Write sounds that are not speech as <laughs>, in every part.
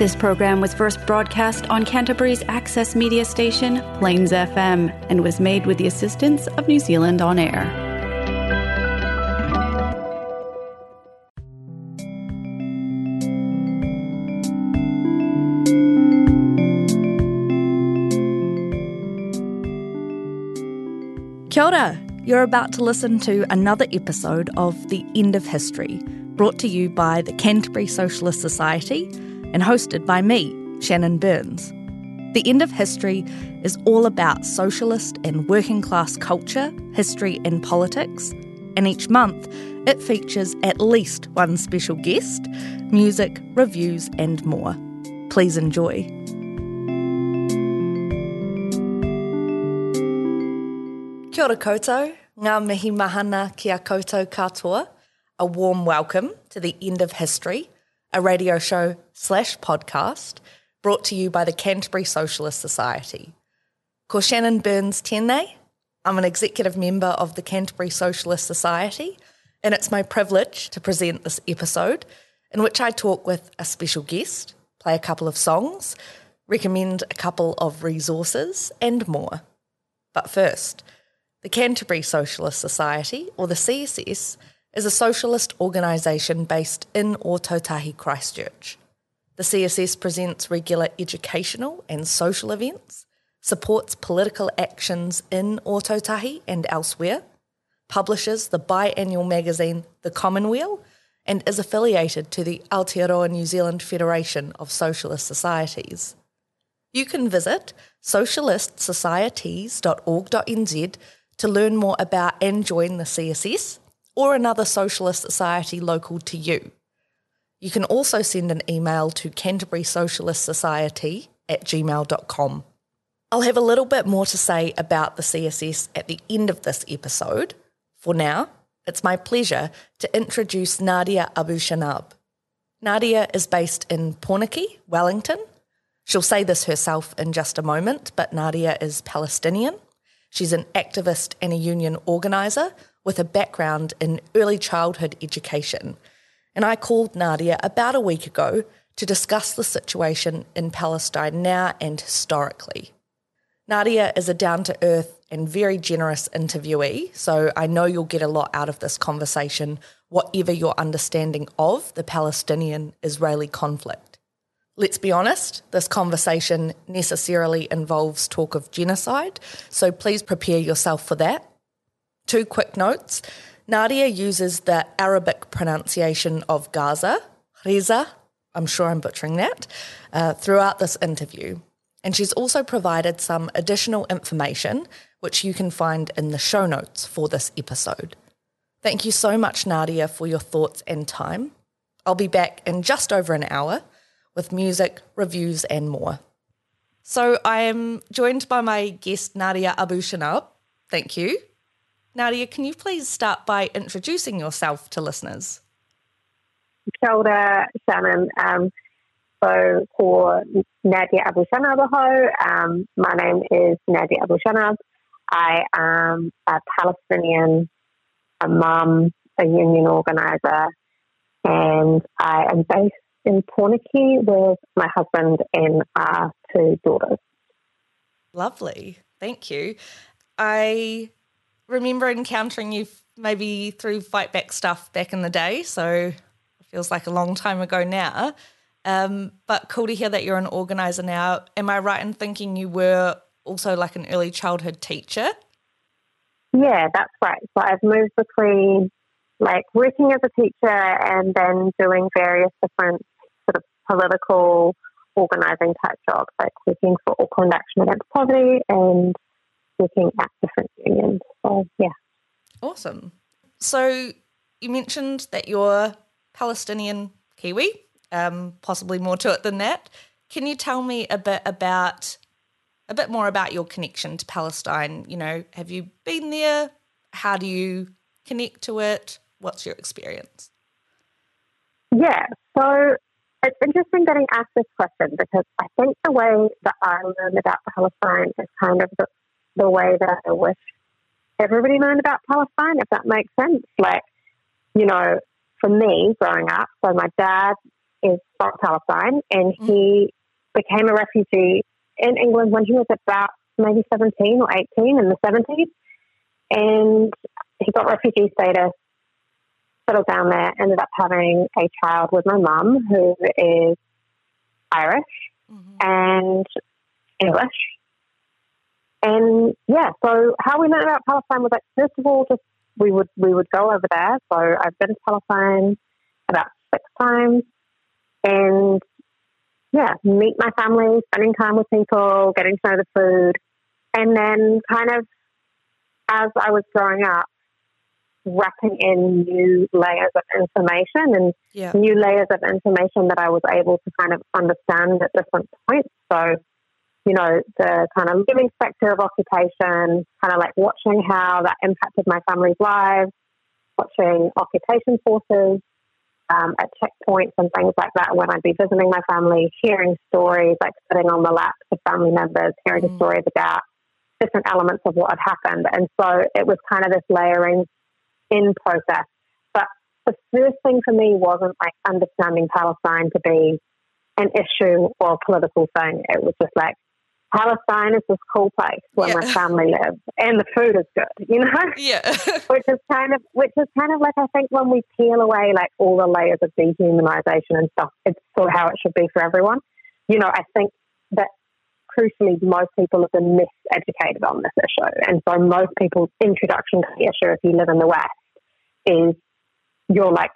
This program was first broadcast on Canterbury's access media station, Plains FM, and was made with the assistance of New Zealand On Air. Kia ora. You're about to listen to another episode of The End of History, brought to you by the Canterbury Socialist Society and hosted by me, Sionainn Burns. The End of History is all about socialist and working class culture, history, and politics, and each month it features at least one special guest, music, reviews, and more. Please enjoy. Kia ora koutou, ngā mihi mahana ki a koutou katoa. A warm welcome to the End of History, a radio show slash podcast brought to you by the Canterbury Socialist Society. Ko Sionainn Burns tēnei. I'm an executive member of the Canterbury Socialist Society, and it's my privilege to present this episode in which I talk with a special guest, play a couple of songs, recommend a couple of resources, and more. But first, the Canterbury Socialist Society, or the CSS, is a socialist organisation based in Ōtautahi, Christchurch. The CSS presents regular educational and social events, supports political actions in Ōtautahi and elsewhere, publishes the biannual magazine The Commonweal, and is affiliated to the Aotearoa New Zealand Federation of Socialist Societies. You can visit socialistsocieties.org.nz to learn more about and join the CSS or another socialist society local to you. You can also send an email to Canterbury Socialist Society at gmail.com. I'll have a little bit more to say about the CSS at the end of this episode. For now, it's my pleasure to introduce Nadia Abu Shanab. Nadia is based in Pōneke, Wellington. She'll say this herself in just a moment, but Nadia is Palestinian. She's an activist and a union organiser with a background in early childhood education. And I called Nadia about a week ago to discuss the situation in Palestine now and historically. Nadia is a down to earth and very generous interviewee, so I know you'll get a lot out of this conversation, whatever your understanding of the Palestinian Israeli conflict. Let's be honest, this conversation necessarily involves talk of genocide, so please prepare yourself for that. Two quick notes. Nadia uses the Arabic pronunciation of Gaza, Ghazza, I'm sure I'm butchering that, uh, throughout this interview. And she's also provided some additional information, which you can find in the show notes for this episode. Thank you so much, Nadia, for your thoughts and time. I'll be back in just over an hour with music, reviews, and more. So I am joined by my guest, Nadia Abu Shanab. Thank you. Nadia, can you please start by introducing yourself to listeners? Kia Sionainn. Um, so for Nadia Abu Shanab ahau, um, my name is Nadia Abu Shanab. I am a Palestinian, a mum, a union organiser, and I am based in Pōneke with my husband and our two daughters. Lovely. Thank you. I remember encountering you maybe through Fightback stuff back in the day, so it feels like a long time ago now. Um, but cool to hear that you're an organizer now. Am I right in thinking you were also like an early childhood teacher? Yeah, that's right. So I've moved between like working as a teacher and then doing various different sort of political organising type jobs, like working for Auckland Action Against Poverty and working at different unions. So, yeah. Awesome. So, you mentioned that you're Palestinian Kiwi, um, possibly more to it than that. Can you tell me a bit about a bit more about your connection to Palestine? You know, have you been there? How do you connect to it? What's your experience? Yeah, so it's interesting getting asked this question because I think the way that I learned about Palestine is kind of the, the way that I wish everybody learned about Palestine, if that makes sense. Like, you know, for me growing up, so my dad is from Palestine, and mm. he became a refugee in England when he was about maybe 17 or 18 in the 70s. And he got refugee status, settled down there, ended up having a child with my mum, who is Irish mm-hmm. and English. And yeah, so how we learned about Palestine was like, first of all, just we would we would go over there. So I've been to Palestine about six times, and yeah, meet my family, spending time with people, getting to know the food, and then kind of as I was growing up, wrapping in new layers of information and yeah. new layers of information that I was able to kind of understand at different points. So, you know, the kind of living spectre of occupation, kind of like watching how that impacted my family's lives, watching occupation forces um, at checkpoints and things like that when I'd be visiting my family, hearing stories, like sitting on the laps of family members, hearing mm. stories about different elements of what had happened. And so it was kind of this layering in process. But the first thing for me wasn't like understanding Palestine to be an issue or a political thing. It was just like, Palestine is this cool place where yeah. my family lives, and the food is good, you know. <laughs> Yeah. <laughs> which is kind of, which is kind of like I think when we peel away like all the layers of dehumanization and stuff, it's sort of how it should be for everyone. You know, I think that crucially, most people have been miseducated on this issue. And so most people's introduction to the issue, if you live in the West, is you're like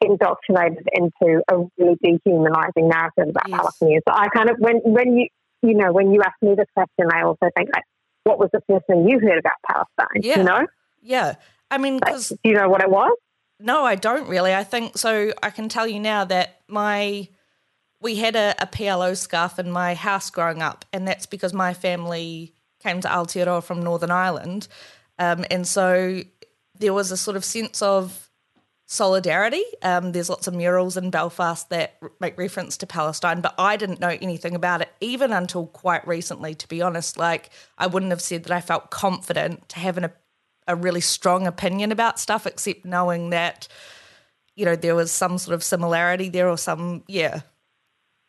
indoctrinated into a really dehumanizing narrative about yes. Palestinians. So I kind of, when, when you, you know, when you ask me this question, I also think like, what was the first thing you heard about Palestine? Yeah. You know? Yeah. I mean, because. do you know what it was? No, I don't really. I think so. I can tell you now that my we had a, a PLO scarf in my house growing up, and that's because my family came to Aotearoa from Northern Ireland. Um, and so there was a sort of sense of solidarity. Um, there's lots of murals in Belfast that make reference to Palestine, but I didn't know anything about it even until quite recently, to be honest. Like, I wouldn't have said that I felt confident to have an, a really strong opinion about stuff, except knowing that, you know, there was some sort of similarity there or some, yeah,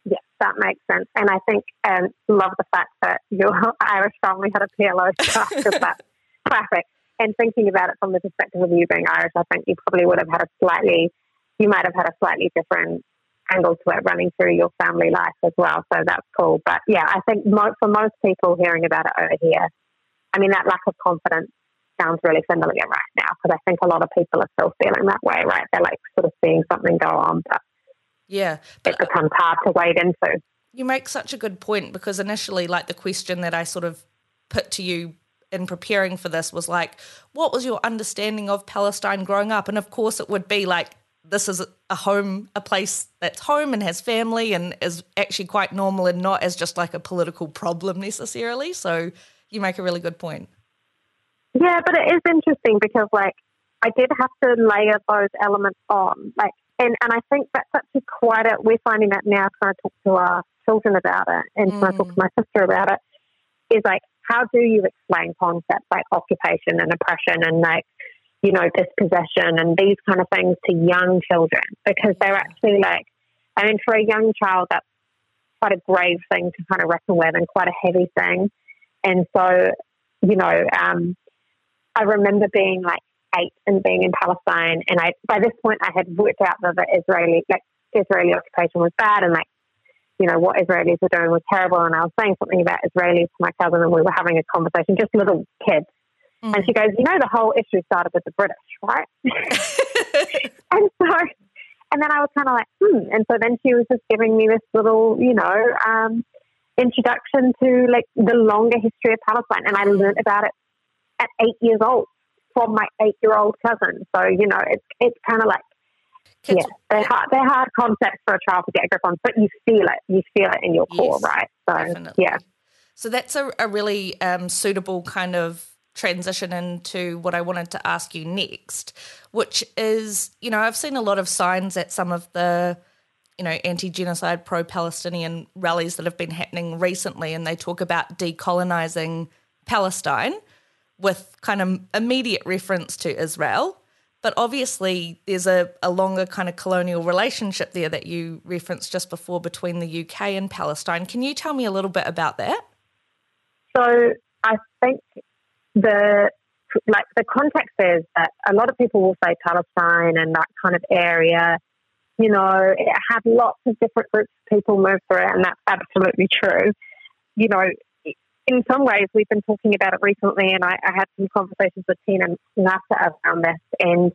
Yeah, that makes sense. And I think um, love the fact that your <laughs> Irish family had a PLO because that's classic. And thinking about it from the perspective of you being Irish, I think you probably would have had a slightly, you might have had a slightly different angle to it running through your family life as well. So that's cool. But yeah, I think mo- for most people hearing about it over here, I mean, that lack of confidence sounds really familiar right now because I think a lot of people are still feeling that way, right? They're like sort of seeing something go on, but yeah. It becomes hard to wade into. You make such a good point because initially, like the question that I sort of put to you in preparing for this was like, what was your understanding of Palestine growing up? And of course, it would be like, this is a home, a place that's home and has family and is actually quite normal and not as just like a political problem necessarily. So you make a really good point. Yeah, but it is interesting because like I did have to layer those elements on. Like and and I think that's actually quite a we're finding that now trying to talk to our children about it and mm. trying to talk to my sister about it is like how do you explain concepts like occupation and oppression and like you know dispossession and these kind of things to young children because they're actually like I mean for a young child that's quite a grave thing to kind of reckon with and quite a heavy thing and so you know um, I remember being like eight and being in Palestine. And I, by this point, I had worked out that the Israeli, like Israeli occupation was bad, and like, you know, what Israelis were doing was terrible. And I was saying something about Israelis to my cousin, and we were having a conversation, just little kids. Mm. And she goes, "You know, the whole issue started with the British, right?" <laughs> and so, and then I was kind of like, "Hmm." And so then she was just giving me this little, you know. Um, introduction to like the longer history of Palestine, and I learned about it at eight years old from my eight year old cousin. So, you know, it's it's kind of like, Kids, yeah, they're hard, they're hard concepts for a child to get a grip on, but you feel it. You feel it in your core, right? So, definitely. yeah. So that's a, a really um, suitable kind of transition into what I wanted to ask you next, which is, you know, I've seen a lot of signs at some of the, you know, anti genocide, pro Palestinian rallies that have been happening recently, and they talk about decolonizing Palestine with kind of immediate reference to Israel. But obviously, there's a, a longer kind of colonial relationship there that you referenced just before between the UK and Palestine. Can you tell me a little bit about that? So I think the like the context is that a lot of people will say Palestine and that kind of area. You know, it had lots of different groups of people move through it, and that's absolutely true. You know, in some ways, we've been talking about it recently, and I, I had some conversations with Tina Ngata around this. And,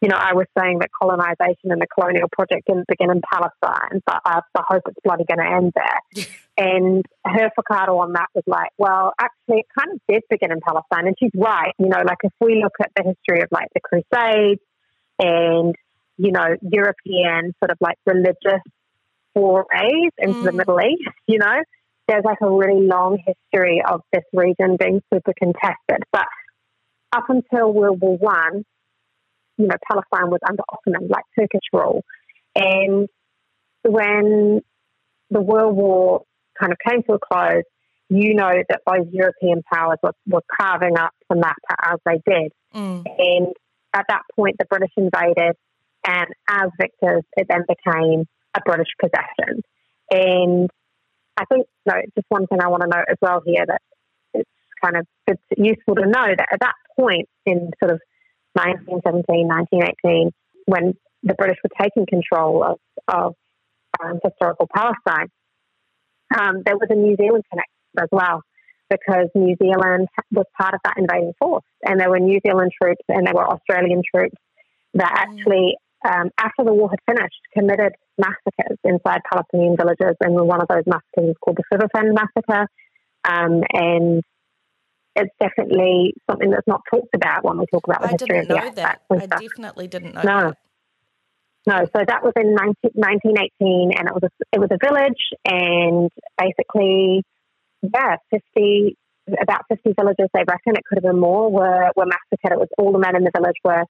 you know, I was saying that colonization and the colonial project didn't begin in Palestine, but I hope it's bloody going to end there. <laughs> and her whakaaro on that was like, well, actually, it kind of did begin in Palestine. And she's right. You know, like if we look at the history of like the Crusades and, you know, European sort of like religious forays into mm. the Middle East, you know, there's like a really long history of this region being super contested. But up until World War One, you know, Palestine was under Ottoman, like Turkish rule. And when the World War kind of came to a close, you know that those European powers were, were carving up the map as they did. Mm. And at that point, the British invaded, and as victors, it then became a British possession. And I think, know, just one thing I want to note as well here that it's kind of it's useful to know that at that point in sort of 1917, 1918, when the British were taking control of, of um, historical Palestine, um, there was a New Zealand connection as well because New Zealand was part of that invading force, and there were New Zealand troops and there were Australian troops that mm. actually um, after the war had finished, committed massacres inside Palestinian villages. And one of those massacres is called the Surafend massacre. Um, and it's definitely something that's not talked about when we talk about the I history of the know that. I definitely didn't know no. that. No, so that was in 19, 1918, and it was a, it was a village, and basically, yeah, fifty about fifty villages. They reckon it could have been more were were massacred. It was all the men in the village were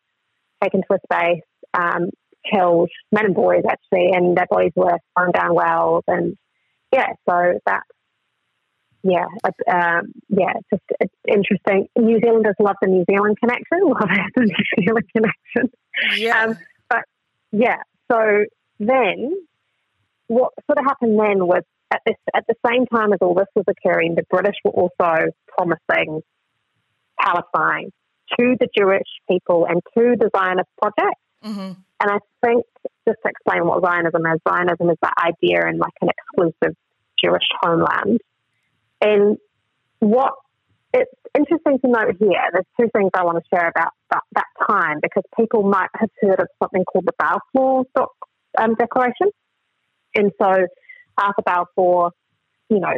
taken to a space, um, killed men and boys actually, and their bodies were thrown down wells, and yeah, so that. Yeah, um, yeah, just it's interesting. New Zealanders love the New Zealand connection, <laughs> love the New Zealand connection. Yeah, um, but yeah, so then what sort of happened then was at this at the same time as all this was occurring, the British were also promising Palestine to the Jewish people and to the Zionist project. Mm-hmm. And I think just to explain what Zionism is, Zionism is that idea in like an exclusive Jewish homeland. And what it's interesting to note here, there's two things I want to share about that, that time because people might have heard of something called the Balfour um, Declaration. And so Arthur Balfour, you know,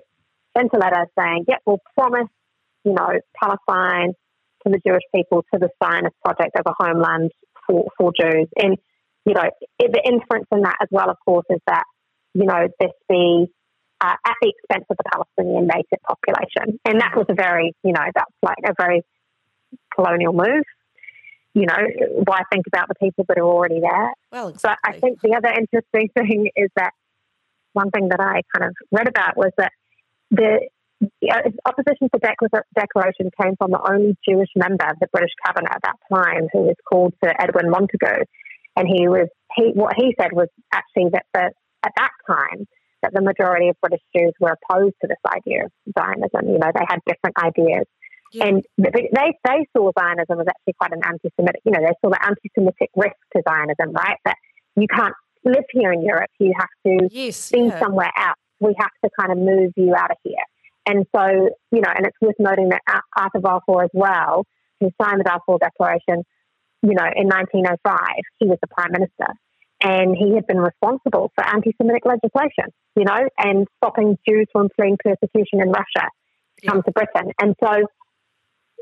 sent a letter saying, yep, we'll promise, you know, Palestine to the Jewish people, to the Zionist project of a homeland for, for Jews. And, you know, the inference in that as well, of course, is that, you know, this be uh, at the expense of the Palestinian native population. And that was a very, you know, that's like a very colonial move. You know, why think about the people that are already there? Well, exactly. But I think the other interesting <laughs> thing is that one thing that I kind of read about was that the opposition to the declaration came from the only Jewish member of the British cabinet at that time, who was called Sir Edwin Montagu, and he was he what he said was actually that the, at that time that the majority of British Jews were opposed to this idea of Zionism. You know, they had different ideas. Yeah. And they, they saw Zionism as actually quite an anti-Semitic, you know, they saw the anti-Semitic risk to Zionism, right? That you can't live here in Europe. You have to yes, be yeah. somewhere else. We have to kind of move you out of here. And so, you know, and it's worth noting that Arthur Balfour as well, who signed the Balfour Declaration, you know, in 1905, he was the prime minister. And he had been responsible for anti Semitic legislation, you know, and stopping Jews from fleeing persecution in Russia to come to Britain. And so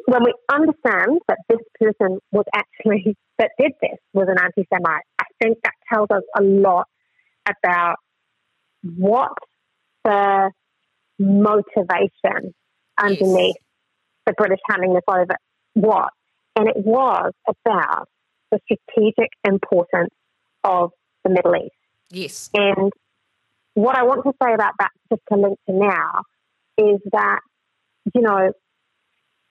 when we understand that this person was actually, <laughs> that did this, was an anti Semite, I think that tells us a lot about what the motivation underneath yes. the British handing this over was. And it was about the strategic importance of the Middle East. Yes. And what I want to say about that, just to link to now, is that, you know,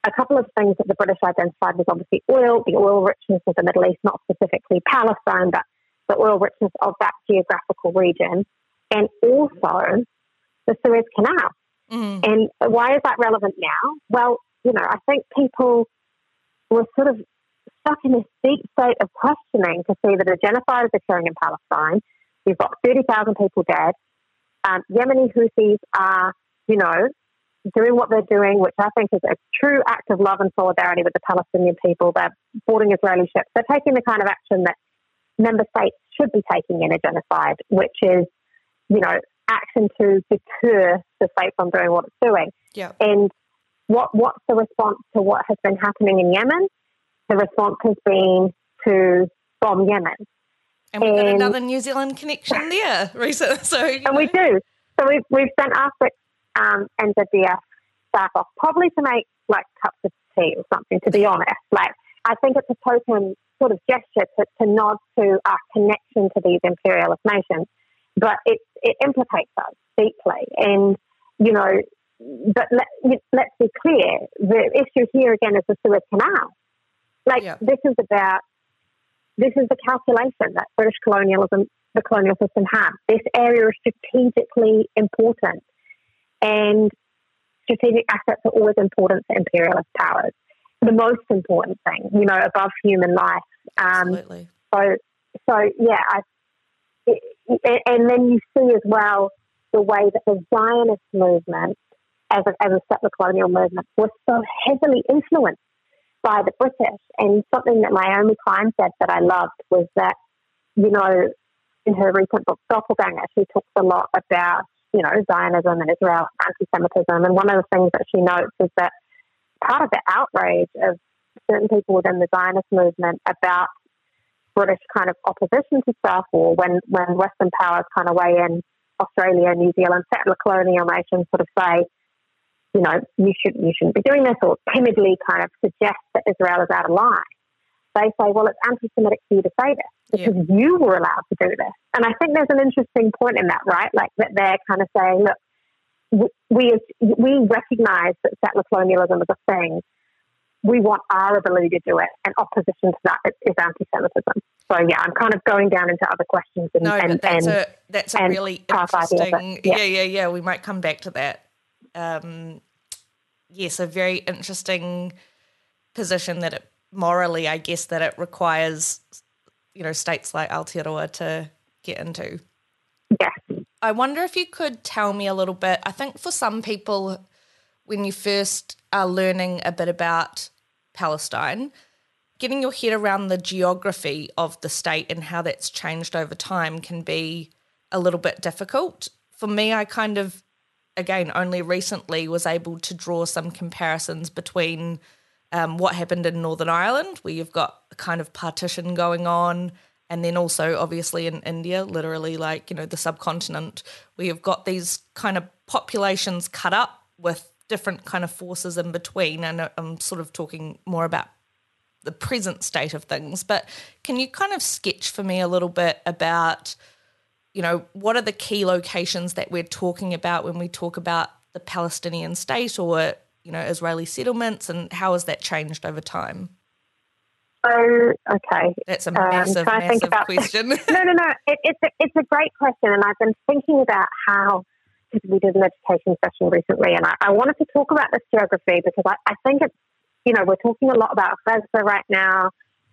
a couple of things that the British identified was obviously oil, the oil richness of the Middle East, not specifically Palestine, but the oil richness of that geographical region, and also the Suez Canal. Mm. And why is that relevant now? Well, you know, I think people were sort of stuck in this deep state of questioning to see that a genocide is occurring in Palestine. We've got 30,000 people dead. Um, Yemeni Houthis are, you know, doing what they're doing, which I think is a true act of love and solidarity with the Palestinian people. They're boarding Israeli ships. They're taking the kind of action that member states should be taking in a genocide, which is, you know, action to deter the state from doing what it's doing. Yeah. And what what's the response to what has been happening in Yemen? The response has been to bomb Yemen. And we've and, got another New Zealand connection there <laughs> recently. So, and know. we do. So we've, we've sent our um, NZDF staff off, probably to make like cups of tea or something, to be honest. Like, I think it's a token sort of gesture to, to nod to our connection to these imperialist nations, but it, it implicates us deeply. And, you know, but let, let's be clear the issue here again is the Suez Canal. Like, yeah. this is about, this is the calculation that British colonialism, the colonial system had. This area is strategically important and strategic assets are always important for imperialist powers. The most important thing, you know, above human life. Um, Absolutely. So, so yeah, I, it, and then you see as well the way that the Zionist movement, as a, as a settler colonial movement, was so heavily influenced by the British. And something that Naomi Klein said that I loved was that, you know, in her recent book Doppelganger, she talks a lot about you know, Zionism and Israel and anti-Semitism. And one of the things that she notes is that part of the outrage of certain people within the Zionist movement about British kind of opposition to stuff, or when, when Western powers kind of weigh in, Australia, New Zealand, settler colonial nations sort of say, you know, you shouldn't, you shouldn't be doing this, or timidly kind of suggest that Israel is out of line they say, well, it's anti Semitic for you to say this because yeah. you were allowed to do this. And I think there's an interesting point in that, right? Like that they're kind of saying, look, we, we recognize that settler colonialism is a thing. We want our ability to do it, and opposition to that is anti-Semitism. So yeah, I'm kind of going down into other questions. And, no, and, that's and, a that's a really interesting. Yeah. yeah, yeah, yeah. We might come back to that. Um, yes, a very interesting position that it morally, I guess, that it requires, you know, states like Aotearoa to get into. Yeah. I wonder if you could tell me a little bit. I think for some people, when you first are learning a bit about Palestine, getting your head around the geography of the state and how that's changed over time can be a little bit difficult. For me, I kind of, again, only recently was able to draw some comparisons between um, what happened in Northern Ireland, where you've got a kind of partition going on, and then also obviously in India, literally like you know the subcontinent, where you've got these kind of populations cut up with different kind of forces in between. And I'm sort of talking more about the present state of things, but can you kind of sketch for me a little bit about, you know, what are the key locations that we're talking about when we talk about the Palestinian state or you know, Israeli settlements, and how has that changed over time? Oh, okay. That's a massive, um, massive question. <laughs> no, no, no. It, it's a, it's a great question, and I've been thinking about how we did an education session recently, and I, I wanted to talk about this geography because I, I think it's you know we're talking a lot about Gaza right now,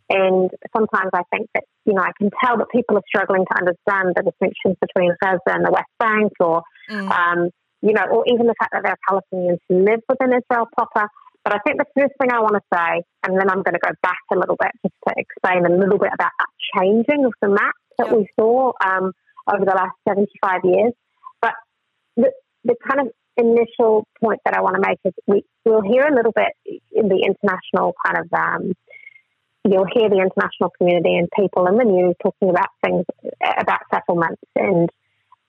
and sometimes I think that you know I can tell that people are struggling to understand the distinctions between Gaza and the West Bank, or mm. um, you know, or even the fact that there are Palestinians who live within Israel proper. But I think the first thing I want to say, and then I'm going to go back a little bit just to explain a little bit about that changing of the map that we saw um, over the last 75 years. The, the kind of initial point that I want to make is we, we'll hear a little bit in the international kind of, um, you'll hear the international community and people in the news talking about things about settlements and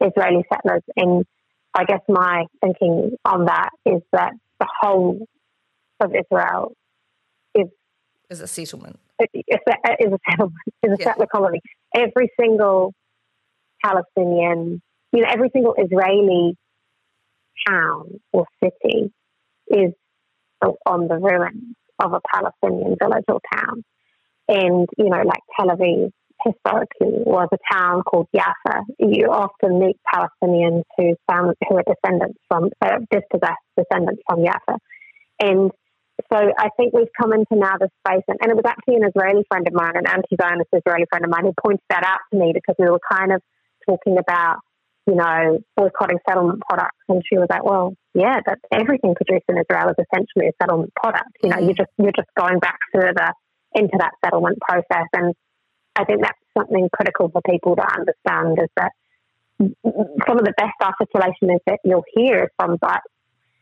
Israeli settlers. And I guess my thinking on that is that the whole of Israel is is a settlement. Is a, is a settlement. Is a yeah. settler colony. Every single Palestinian, you know, every single Israeli town or city is on the ruins of a Palestinian village or town. And, you know, like Tel Aviv historically was a town called Jaffa. You often meet Palestinians who, found, who are descendants from, uh, dispossessed descendants from Jaffa. And so I think we've come into now this space, and, and it was actually an Israeli friend of mine, an anti-Zionist Israeli friend of mine, who pointed that out to me because we were kind of talking about, you know, boycotting settlement products, and she was like, "Well, yeah, that everything produced in Israel is essentially a settlement product. You know, mm-hmm. you're just you're just going back further into that settlement process, and I think that's something critical for people to understand is that some of the best articulation is that you'll hear from that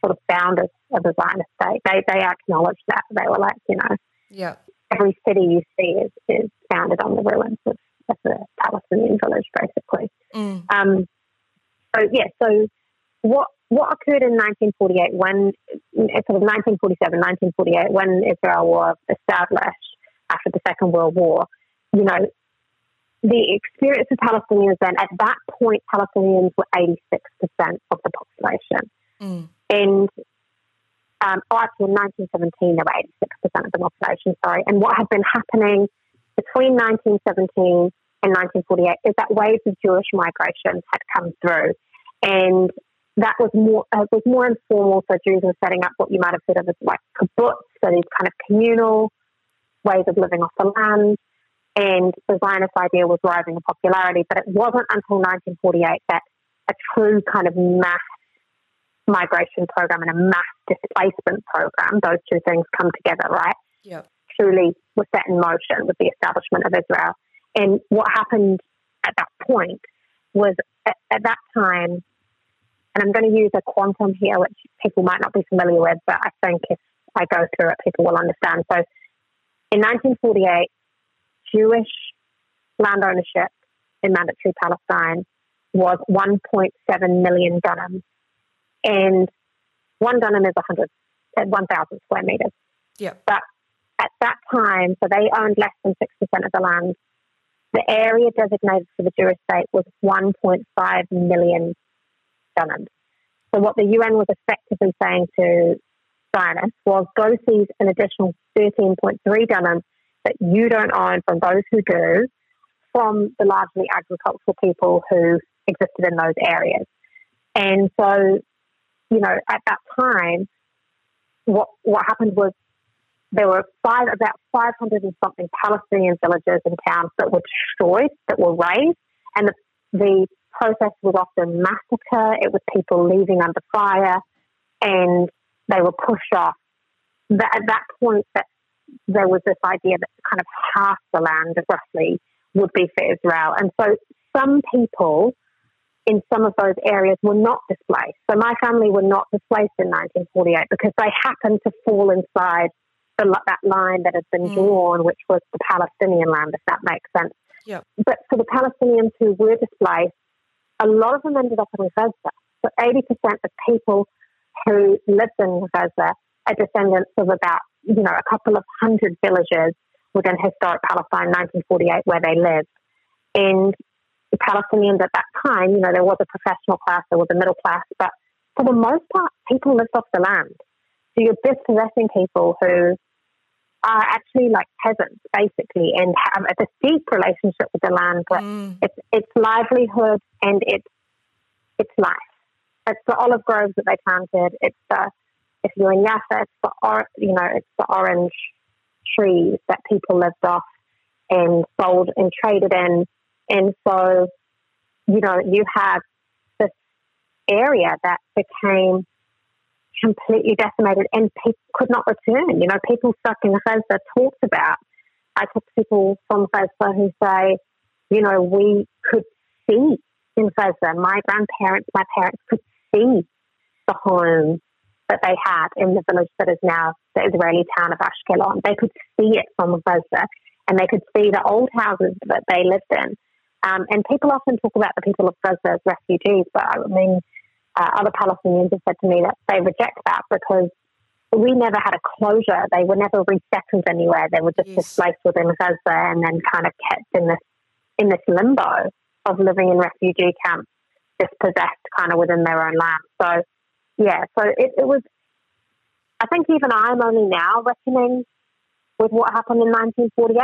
sort of founders of the Zionist state. They they acknowledged that. They were like, you know, yeah, every city you see is, is founded on the ruins of, of the Palestinian village, basically. Mm. Um, so yeah, so what what occurred in 1948 when sort of 1947, 1948 when Israel was established after the Second World War, you know, the experience of Palestinians then at that point, Palestinians were 86% of the population. Mm. And um, oh, actually, in 1917, there were 86% of the population, sorry. And what had been happening between 1917 and 1948 is that waves of Jewish migration had come through. And that was more uh, was more informal. So Jews were setting up what you might have heard of as like kibbutz, so these kind of communal ways of living off the land. And the Zionist idea was rising in popularity, but it wasn't until 1948 that a true kind of mass migration program and a mass displacement program, those two things come together, right? Yep. Truly was set in motion with the establishment of Israel. And what happened at that point was at, at that time, and I'm going to use a quantum here, which people might not be familiar with, but I think if I go through it, people will understand. So in 1948, Jewish land ownership in mandatory Palestine was 1.7 million dunams and one dunam is 100, uh, 1,000 square meters. Yeah. But at that time, so they owned less than 6% of the land. The area designated for the Jewish state was 1.5 million dunams. So what the UN was effectively saying to Zionists was go seize an additional 13.3 dunams that you don't own from those who do from the largely agricultural people who existed in those areas. And so you know, at that time, what what happened was there were five about 500 and something Palestinian villages and towns that were destroyed, that were razed, and the, the process was often massacre. It was people leaving under fire, and they were pushed off. That, at that point, that there was this idea that kind of half the land, roughly, would be for Israel, and so some people in some of those areas were not displaced. So my family were not displaced in 1948 because they happened to fall inside the, that line that had been mm. drawn, which was the Palestinian land, if that makes sense. Yep. But for the Palestinians who were displaced, a lot of them ended up in Gaza. So 80% of people who lived in Gaza are descendants of about, you know, a couple of hundred villages within historic Palestine, 1948, where they lived. And the Palestinians at that time, you know, there was a professional class, there was a middle class, but for the most part, people lived off the land. So you're dispossessing people who are actually like peasants, basically, and have a deep relationship with the land. But mm. it's it's livelihood and it's it's life. It's the olive groves that they planted. It's the if you're in Jaffa, it's the or, you know it's the orange trees that people lived off and sold and traded in and so, you know, you have this area that became completely decimated and people could not return. You know, people stuck in Gaza talked about. I talk to people from Gaza who say, you know, we could see in Gaza, my grandparents, my parents could see the home that they had in the village that is now the Israeli town of Ashkelon. They could see it from Gaza and they could see the old houses that they lived in. Um, and people often talk about the people of Gaza as refugees, but I mean, uh, other Palestinians have said to me that they reject that because we never had a closure. They were never resettled anywhere. They were just yes. displaced within Gaza and then kind of kept in this in this limbo of living in refugee camps, dispossessed kind of within their own land. So, yeah, so it, it was. I think even I'm only now reckoning with what happened in 1948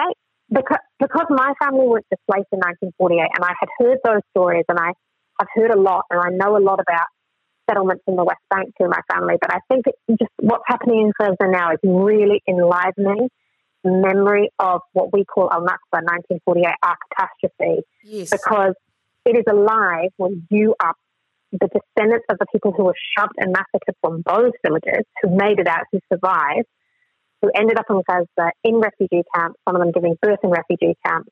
because, because my family was displaced in 1948 and I had heard those stories and I have heard a lot and I know a lot about settlements in the West Bank through my family, but I think just what's happening in Gaza now is really enlivening memory of what we call Al Nakba 1948 our catastrophe Yes. because it is alive when you are the descendants of the people who were shoved and massacred from those villages, who made it out, who survived, who ended up in Gaza in refugee camps, some of them giving birth in refugee camps,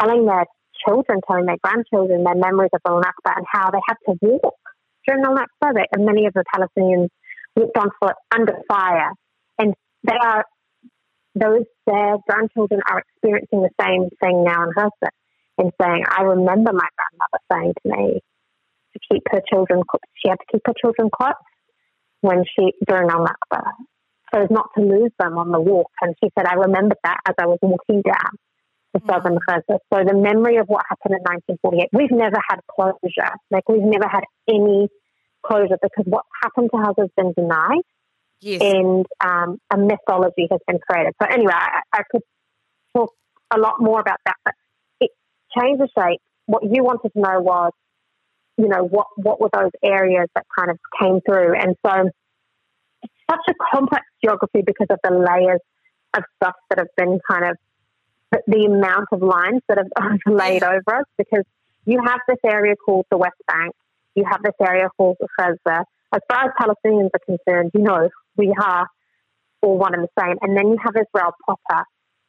telling their children, telling their grandchildren their memories of Al Nakba and how they had to walk during Al Nakba. And many of the Palestinians walked on foot under fire. And they are, those, their grandchildren are experiencing the same thing now in Gaza and saying, I remember my grandmother saying to me to keep her children, she had to keep her children close when she, during Al Nakba, so as not to lose them on the walk. And she said, I remembered that as I was walking down Mm. southern Gaza. So the memory of what happened in 1948, we've never had closure. Like we've never had any closure because what happened to us has been denied Yes. and um, a mythology has been created. So anyway, I, I could talk a lot more about that, but it changed the shape. What you wanted to know was, you know, what what were those areas that kind of came through, and so it's such a complex geography because of the layers of stuff that have been kind of the, amount of lines that have <laughs> overlaid Yeah. over us. Because you have this area called the West Bank, you have this area called the Gaza. As far as Palestinians are concerned, you know, we are all one and the same. And then you have Israel proper,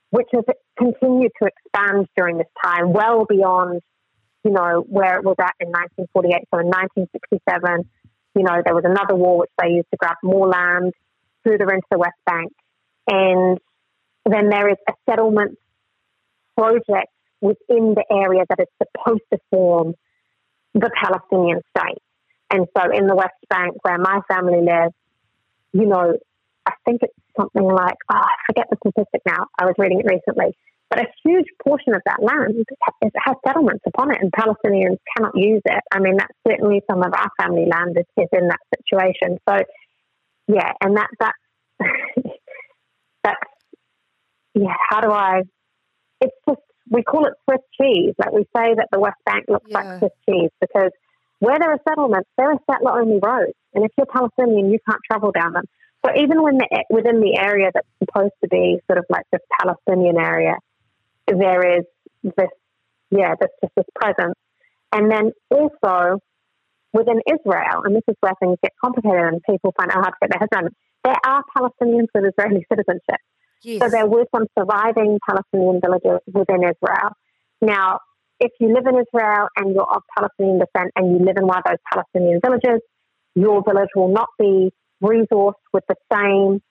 which has continued to expand during this time, well beyond, you know, where it was at in 1948. So in 1967, you know, there was another war which they used to grab more land further into the West Bank. And then there is a settlement project within the area that is supposed to form the Palestinian state. And so in the West Bank, where my family lives, you know, I think it's something like, oh, I forget the statistic now. I was reading it recently. But a huge portion of that land has settlements upon it, and Palestinians cannot use it. I mean, that's certainly some of our family land is, is in that situation. So, yeah, and that that <laughs> that's yeah. How do I? It's just we call it Swiss cheese. Like we say that the West Bank looks Yeah. like Swiss cheese because where there are settlements, there are settler only roads, and if you're Palestinian, you can't travel down them. So even when the, within the area that's supposed to be sort of like this Palestinian area, there is this, yeah, there's just this presence. And then also within Israel, and this is where things get complicated and people find it hard to get their heads around, there are Palestinians with Israeli citizenship. Yes. So there were some surviving Palestinian villages within Israel. Now, if you live in Israel and you're of Palestinian descent and you live in one of those Palestinian villages, your village will not be resourced with the same,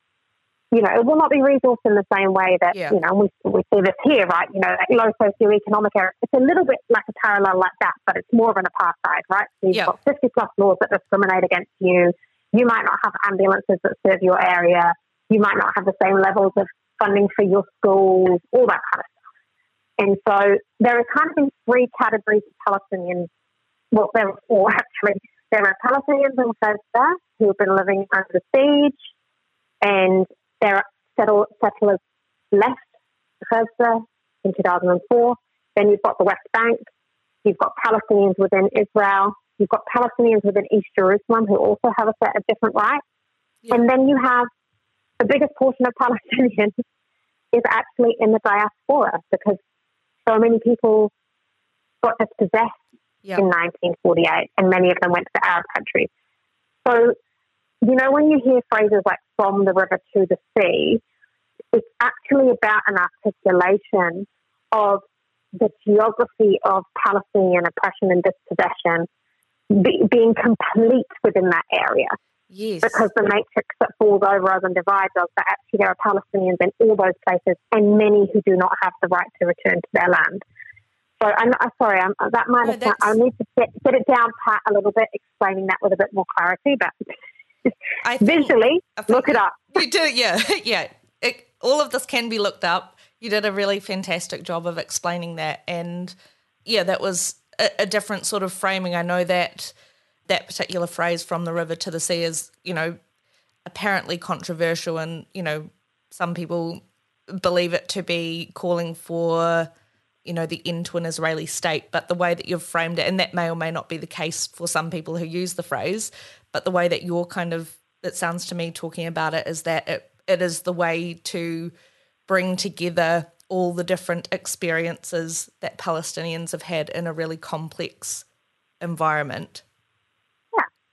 you know, it will not be resourced in the same way that, Yeah. you know, we, we see this here, right? You know, like low socioeconomic area. It's a little bit like a parallel like that, but it's more of an apartheid, right? So you've Yeah. got 50 plus laws that discriminate against you. You might not have ambulances that serve your area. You might not have the same levels of funding for your schools, all that kind of stuff. And so there are kind of these three categories of Palestinians. Well, there are four <laughs> actually. There are Palestinians in Gaza who have been living under siege, and there are settle, settlers left Gaza in 2004. Then you've got the West Bank. You've got Palestinians within Israel. You've got Palestinians within East Jerusalem who also have a set of different rights. Yeah. And then you have the biggest portion of Palestinians <laughs> is actually in the diaspora because so many people got dispossessed yeah. in 1948 and many of them went to the Arab countries. So, you know, when you hear phrases like from the river to the sea, it's actually about an articulation of the geography of Palestinian oppression and dispossession be, being complete within that area yes. because the matrix that falls over us and divides us, but actually there are Palestinians in all those places and many who do not have the right to return to their land. So I'm, I'm sorry, I'm, uh, that might No, have. I need to get, get it down pat a little bit, explaining that with a bit more clarity. But I <laughs> think- visually, I think look it up. You do, yeah, <laughs> yeah. It, all of this can be looked up. You did a really fantastic job of explaining that, and yeah, that was a, a different sort of framing. I know that that particular phrase "from the river to the sea" is, you know, apparently controversial, and you know, some people believe it to be calling for you know the end to an Israeli state, but the way that you've framed it, and that may or may not be the case for some people who use the phrase, but the way that you're kind of it sounds to me talking about it is that it, it is the way to bring together all the different experiences that Palestinians have had in a really complex environment.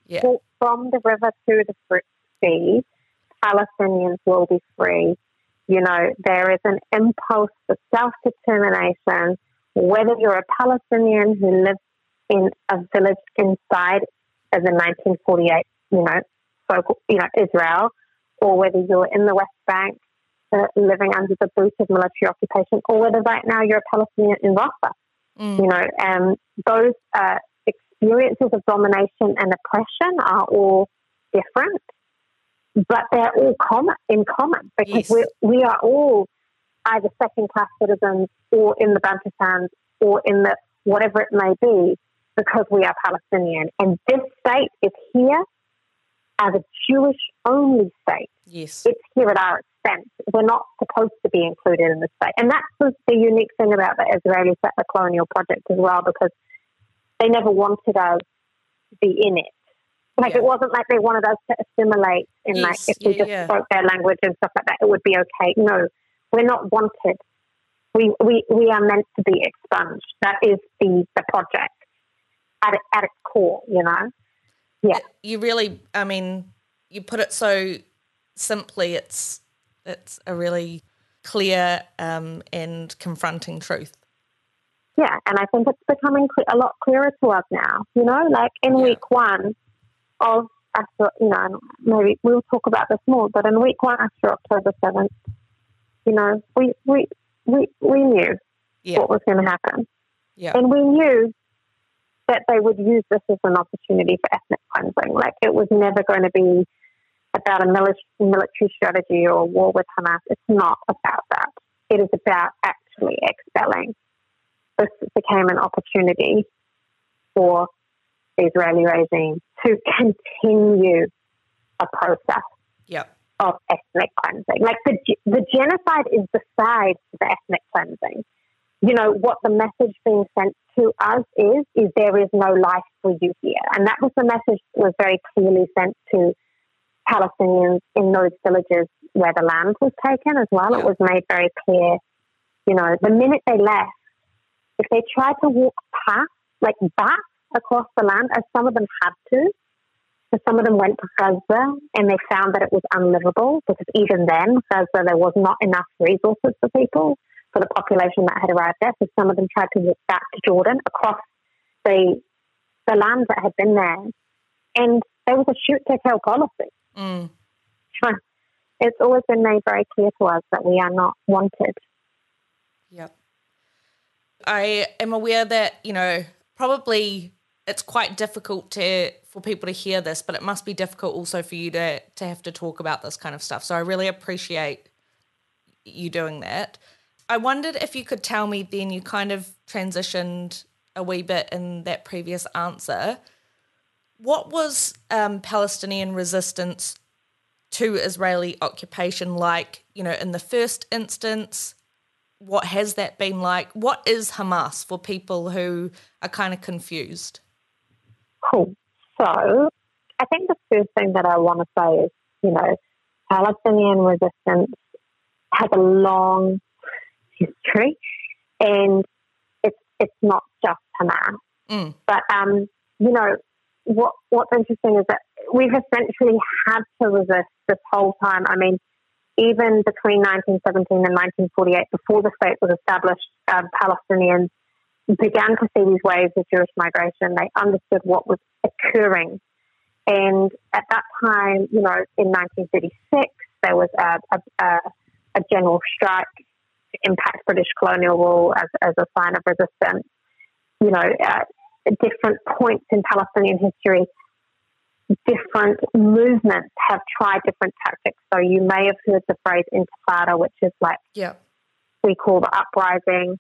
Yeah. Well, from the river to the sea, Palestinians will be free. You know, there is an impulse for self determination, whether you're a Palestinian who lives in a village inside of the 1948, you know, so, you know, Israel, or whether you're in the West Bank uh, living under the boot of military occupation, or whether right now you're a Palestinian in Rafah. Mm. You know, and those uh, experiences of domination and oppression are all different, but they're all common in common because yes. we we are all either second class citizens or in the Bantustans or in the whatever it may be because we are Palestinian. And this state is here as a Jewish only state. Yes. It's here at our expense. We're not supposed to be included in the state. And that's the unique thing about the Israeli settler colonial project as well, because they never wanted us to be in it. Like yeah. it wasn't like they wanted us to assimilate in yes, like if we just yeah. spoke their language and stuff like that, it would be okay. No, we're not wanted. We we we are meant to be expunged. That is the the project at at its core, you know. Yeah. You really, I mean, you put it so simply. It's it's a really clear um, and confronting truth. Yeah, and I think it's becoming a lot clearer to us now. You know, like in yeah. week one of after, you know, maybe we'll talk about this more, but in week one after October seventh, you know, we we we we knew yeah. what was going to happen. Yeah. And we knew that they would use this as an opportunity for ethnic cleansing. Like it was never going to be about a military strategy or a war with Hamas. It's not about that. It is about actually expelling. This became an opportunity for the Israeli regime to continue a process yep. of ethnic cleansing. Like the, the genocide is beside the ethnic cleansing. You know, what the message being sent to us is, is there is no life for you here. And that was the message that was very clearly sent to Palestinians in those villages where the land was taken as well. Yeah. It was made very clear, you know, the minute they left, if they tried to walk past, like back across the land, as some of them had to, so some of them went to Gaza and they found that it was unlivable because even then, Gaza, there was not enough resources for people for the population that had arrived there. So some of them tried to walk back to Jordan across the the land that had been there, and there was a shoot to kill policy. Mm. <laughs> It's always been made very clear to us that we are not wanted. I am aware that you know probably it's quite difficult to for people to hear this, but it must be difficult also for you to to have to talk about this kind of stuff. So I really appreciate you doing that. I wondered if you could tell me then you kind of transitioned a wee bit in that previous answer. What was um, Palestinian resistance to Israeli occupation like, you know, in the first instance? What has that been like? What is Hamas for people who are kind of confused? Cool. So I think the first thing that I want to say is, you know, Palestinian resistance has a long history, and it's it's not just Hamas. Mm. But um, you know what what's interesting is that we've essentially had to resist this whole time. I mean, even between 1917 and 1948, before the state was established, uh, Palestinians began to see these waves of Jewish migration. They understood what was occurring. And at that time, you know, in 1936, there was a, a, a general strike to impact British colonial rule as, as a sign of resistance. You know, at different points in Palestinian history, different movements have tried different tactics. So you may have heard the phrase intifada, which is like yeah. we call the uprising,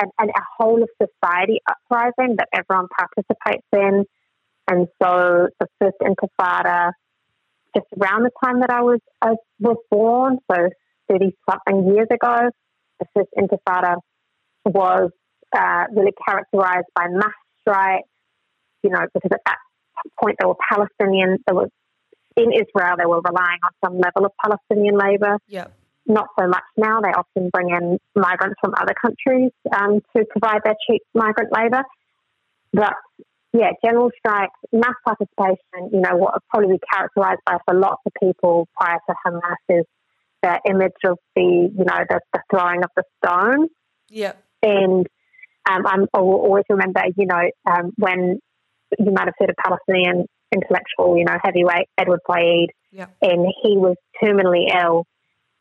and, and a whole of society uprising that everyone participates in. And so the first intifada just around the time that I was I was born, so thirty something years ago. The first Intifada was uh, really characterized by mass strikes. You know, because at that point there were Palestinians. There was in Israel they were relying on some level of Palestinian labor. Yeah. Not so much now. They often bring in migrants from other countries um, to provide their cheap migrant labor. But yeah, general strikes, mass participation, you know, what would probably be characterized by for lots of people prior to Hamas is the image of the, you know, the, the throwing of the stone. Yeah. And um, I'm, I will always remember, you know, um, when you might have heard of Palestinian intellectual, you know, heavyweight Edward Said, yeah. and he was terminally ill.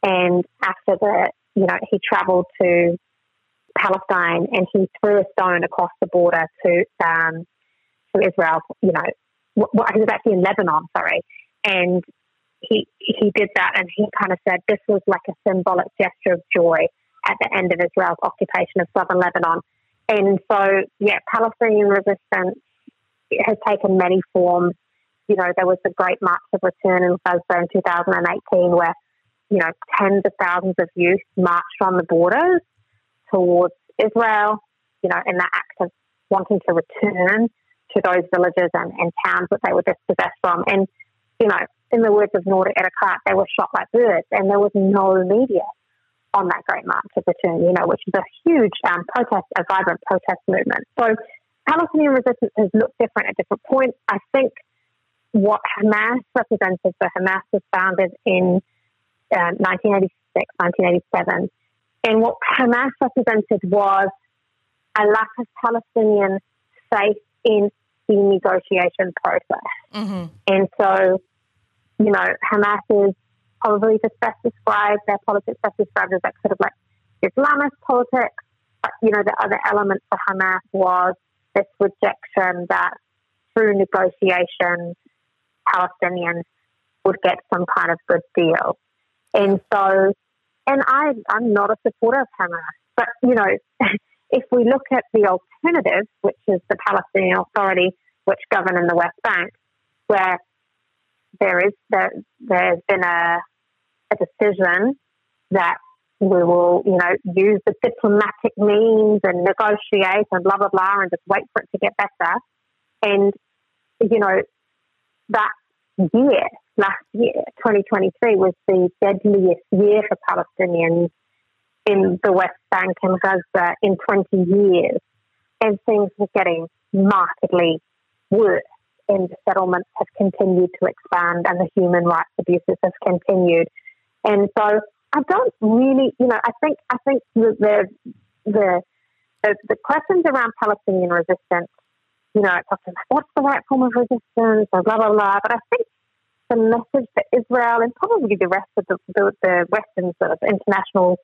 And after the, you know, he travelled to Palestine and he threw a stone across the border to um, to Israel. You know, what, he was actually in Lebanon, sorry, and he he did that, and he kind of said this was like a symbolic gesture of joy at the end of Israel's occupation of southern Lebanon. And so, yeah, Palestinian resistance has taken many forms. You know, there was the Great March of Return in Gaza in 2018, where you know tens of thousands of youth marched on the borders towards Israel. You know, in the act of wanting to return to those villages and, and towns that they were dispossessed from. And, you know, in the words of Noura Erakat, they were shot like birds and there was no media on that Great March of Return, you know, which is a huge um, protest, a vibrant protest movement. So Palestinian resistance has looked different at different points. I think what Hamas represented, so Hamas was founded in uh, 1986, 1987, and what Hamas represented was a lack of Palestinian faith in the negotiation process. Mm-hmm. And so, you know, Hamas is probably just best described, their politics best described as like sort of like Islamist politics. But, you know, the other element for Hamas was this rejection that through negotiations, Palestinians would get some kind of good deal. And so, and I, I'm not a supporter of Hamas, but, you know, <laughs> if we look at the alternative, which is the Palestinian Authority, which govern in the West Bank, where there is there, there's been a, a decision that we will, you know, use the diplomatic means and negotiate and blah blah blah and just wait for it to get better. And you know, that year, last year, 2023, was the deadliest year for Palestinians in the West Bank and Gaza in 20 years. And things were getting markedly worse. And the settlements have continued to expand and the human rights abuses have continued. And so I don't really, you know, I think I think the the the, the, questions around Palestinian resistance, you know, it's often like, what's the right form of resistance, or blah blah blah. But I think the message that Israel and probably the rest of the, the, the Western sort of international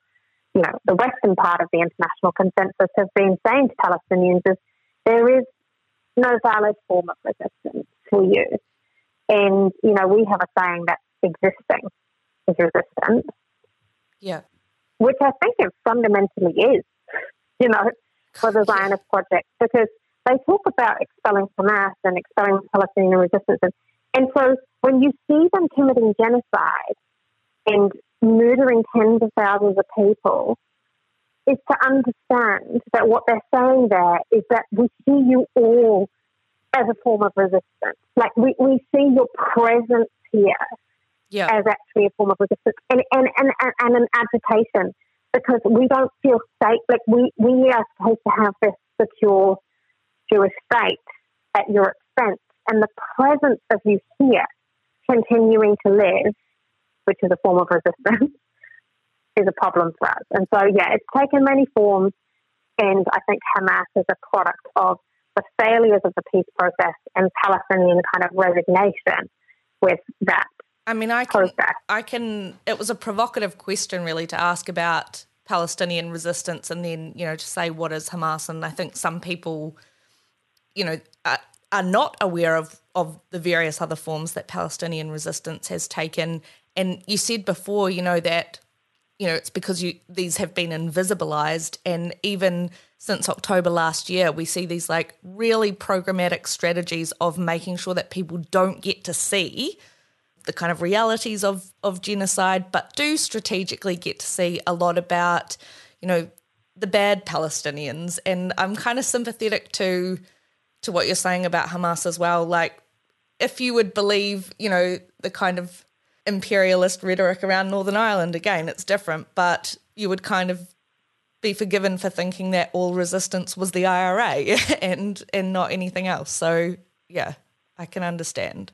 you know, the Western part of the international consensus have been saying to Palestinians is there is no valid form of resistance for you. And, you know, we have a saying that existing is resistance. Yeah. Which I think it fundamentally is, you know, for the Zionist project, because they talk about expelling Hamas and expelling Palestinian resistance. And, and so when you see them committing genocide and murdering tens of thousands of people is to understand that what they're saying there is that we see you all as a form of resistance. Like we, we see your presence here yeah. as actually a form of resistance and, and, and, and, an agitation because we don't feel safe. Like we, we are supposed to have this secure Jewish state at your expense. And the presence of you here continuing to live which is a form of resistance, <laughs> is a problem for us. And so, yeah, it's taken many forms. And I think Hamas is a product of the failures of the peace process and Palestinian kind of resignation with that. I mean, I can. I can. It was a provocative question, really, to ask about Palestinian resistance, and then you know to say what is Hamas. And I think some people, you know, are, are not aware of of the various other forms that Palestinian resistance has taken and you said before, you know, that you know it's because you these have been invisibilized and even since October last year we see these like really programmatic strategies of making sure that people don't get to see the kind of realities of of genocide, but do strategically get to see a lot about, you know, the bad Palestinians. And I'm kind of sympathetic to to what you're saying about Hamas as well. Like, if you would believe, you know, the kind of imperialist rhetoric around Northern Ireland, again, it's different, but you would kind of be forgiven for thinking that all resistance was the IRA <laughs> and and not anything else. So yeah, I can understand.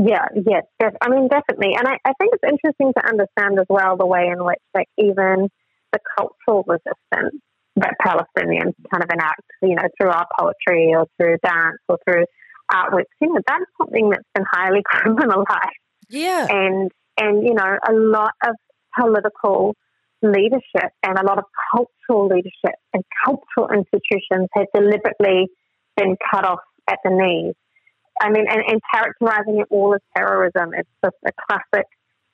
Yeah, yes, def- I mean definitely, and I, I think it's interesting to understand as well the way in which like even the cultural resistance that Palestinians kind of enact, you know, through our poetry or through dance or through artworks, you know, that's something that's been highly <laughs> criminalized. Yeah, and and you know, a lot of political leadership and a lot of cultural leadership and cultural institutions have deliberately been cut off at the knees. I mean, and, and characterizing it all as terrorism is just a classic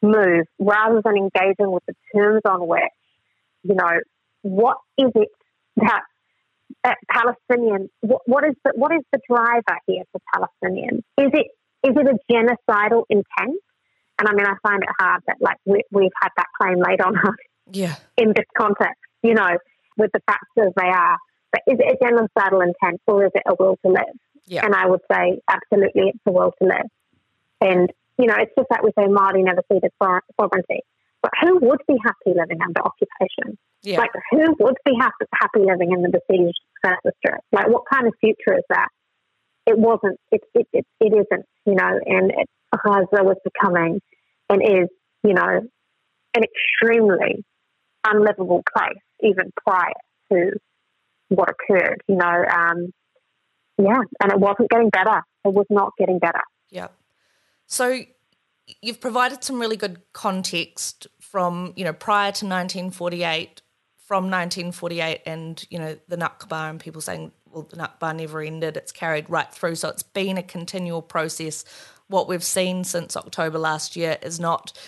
move rather than engaging with the terms on which, you know, what is it that, that Palestinians, what, what is the, what is the driver here for Palestinians? Is it, is it a genocidal intent? And I mean, I find it hard that like we, we've had that claim laid on us yeah. in this context, you know, with the facts as they are. But is it a genocidal intent or is it a will to live? Yeah. And I would say absolutely it's a will to live. And, you know, it's just like we say Māori never ceded sovereignty. But who would be happy living under occupation? Yeah. Like, who would be happy, happy living in the besieged Gaza Strip? Like, what kind of future is that? It wasn't, it, it, it, it isn't, you know, and it, Gaza was becoming and is, you know, an extremely unlivable place even prior to what occurred, you know. Um, yeah, and it wasn't getting better. It was not getting better. Yeah. So you've provided some really good context from, you know, prior to 1948, from 1948 and, you know, the Nakba and people saying, well, the Nakba never ended. It's carried right through. So it's been a continual process. What we've seen since October last year is not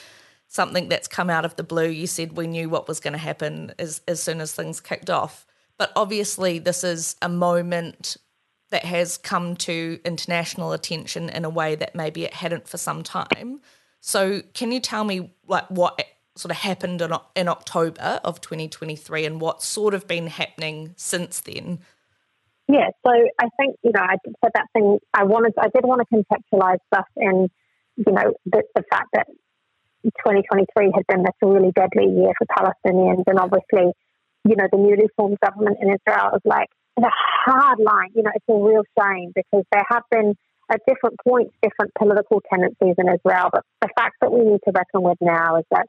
something that's come out of the blue. You said we knew what was going to happen as, as soon as things kicked off. But obviously, this is a moment that has come to international attention in a way that maybe it hadn't for some time. So, can you tell me like what sort of happened in, in October of 2023 and what's sort of been happening since then? Yeah, so I think you know I said that thing. I wanted, I did want to contextualize stuff in you know the, the fact that 2023 had been this really deadly year for Palestinians, and obviously, you know, the newly formed government in Israel is like a hard line. You know, it's a real shame because there have been at different points different political tendencies in Israel, but the fact that we need to reckon with now is that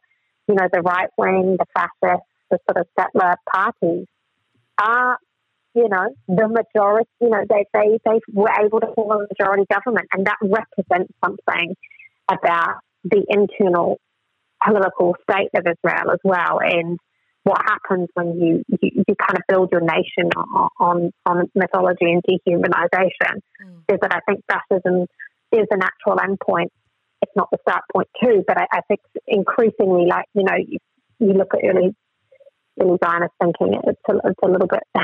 you know the right wing, the fascist, the sort of settler parties are you know, the majority, you know, they, they, they were able to form a majority government, and that represents something about the internal political state of Israel as well, and what happens when you, you, you kind of build your nation on, on, on mythology and dehumanization mm. is that I think fascism is a natural endpoint. It's not the start point too, but I, I think increasingly, like you know, you, you look at early early Zionist thinking, it's a, it's a little bit, <laughs>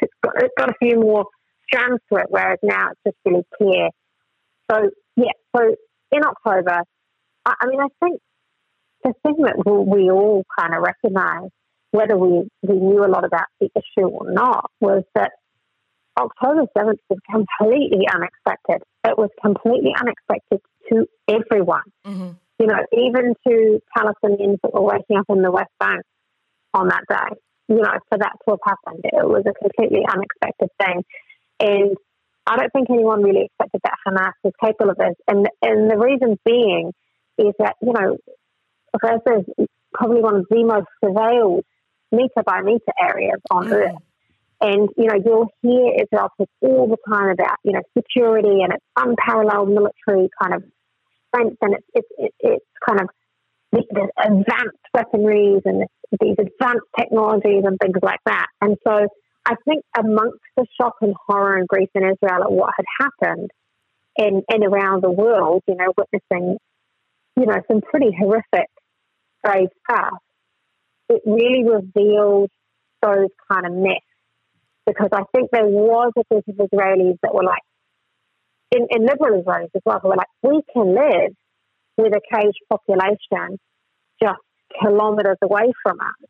it's, got, it's got a few more strands to it, whereas now it's just really clear. So yeah, so in October, I, I mean, I think the thing that we all kind of recognize, whether we, we knew a lot about the issue or not, was that October 7th was completely unexpected. It was completely unexpected to everyone. Mm-hmm. You know, even to Palestinians that were waking up in the West Bank on that day. You know, for that to have happened, it was a completely unexpected thing. And I don't think anyone really expected that Hamas was capable of this. And, and the reason being is that, you know, Gaza is probably one of the most surveilled meter by meter areas on mm. Earth. And, you know, you'll hear Israel talk all the time about, you know, security and its unparalleled military kind of strength and its, its, its, its kind of the, the advanced weaponries and these advanced technologies and things like that. And so I think amongst the shock and horror and grief in Israel at what had happened and, and around the world, you know, witnessing, you know, some pretty horrific grave stuff, it really revealed those kind of myths. Because I think there was a group of Israelis that were like, in, in liberal Israelis as well, who were like, we can live with a caged population just kilometres away from us.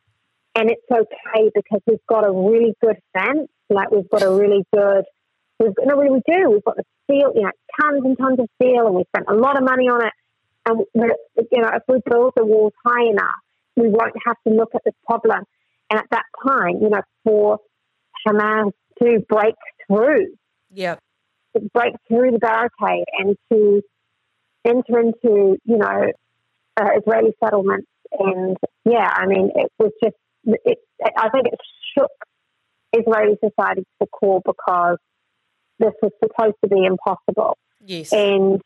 And it's okay because we've got a really good fence, like we've got a really good, we've no, we do. We've got the steel, you know, tons and tons of steel, and we spent a lot of money on it. And you know, if we build the walls high enough, we won't have to look at this problem. And at that time, you know, for Hamas to break through, yeah, to break through the barricade and to enter into, you know, uh, Israeli settlements, and yeah, I mean, it was just, it, I think it shook Israeli society to the core because this was supposed to be impossible. Yes. And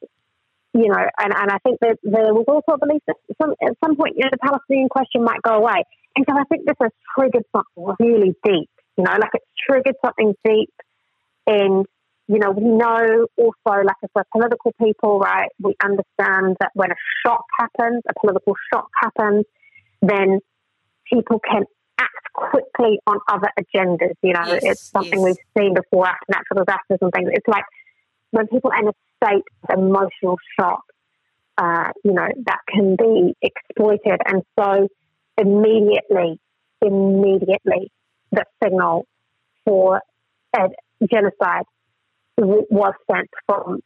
you know, and, and I think that there was also a belief that some, at some point, you know, the Palestinian question might go away. And so I think this has triggered something really deep, you know, like it's triggered something deep. And, you know, we know also, like if we're political people, right, we understand that when a shock happens, a political shock happens, then people can act quickly on other agendas. You know, yes, it's something yes. we've seen before after natural disasters and things. It's like when people are in a state of emotional shock, uh, you know, that can be exploited. And so immediately, immediately, the signal for genocide was sent from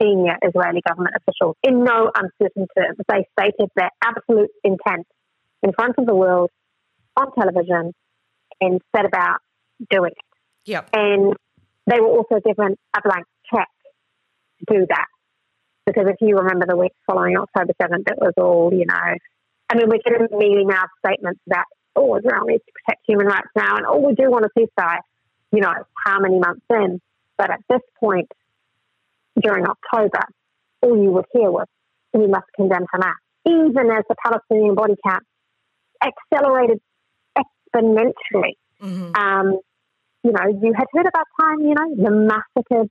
senior Israeli government officials in no uncertain terms. They stated their absolute intent in front of the world on television and set about doing it. Yep. And they were also given a blank do that. Because if you remember the week following October 7th, it was all, you know, I mean, we're getting mealy mouthed statements about, oh, Israel needs to protect human rights now, and oh, we do want a ceasefire, you know, how many months in. But at this point, during October, all you would hear was, we must condemn Hamas, even as the Palestinian body count accelerated exponentially. Mm-hmm. Um, you know, you had heard about time, you know, the massacres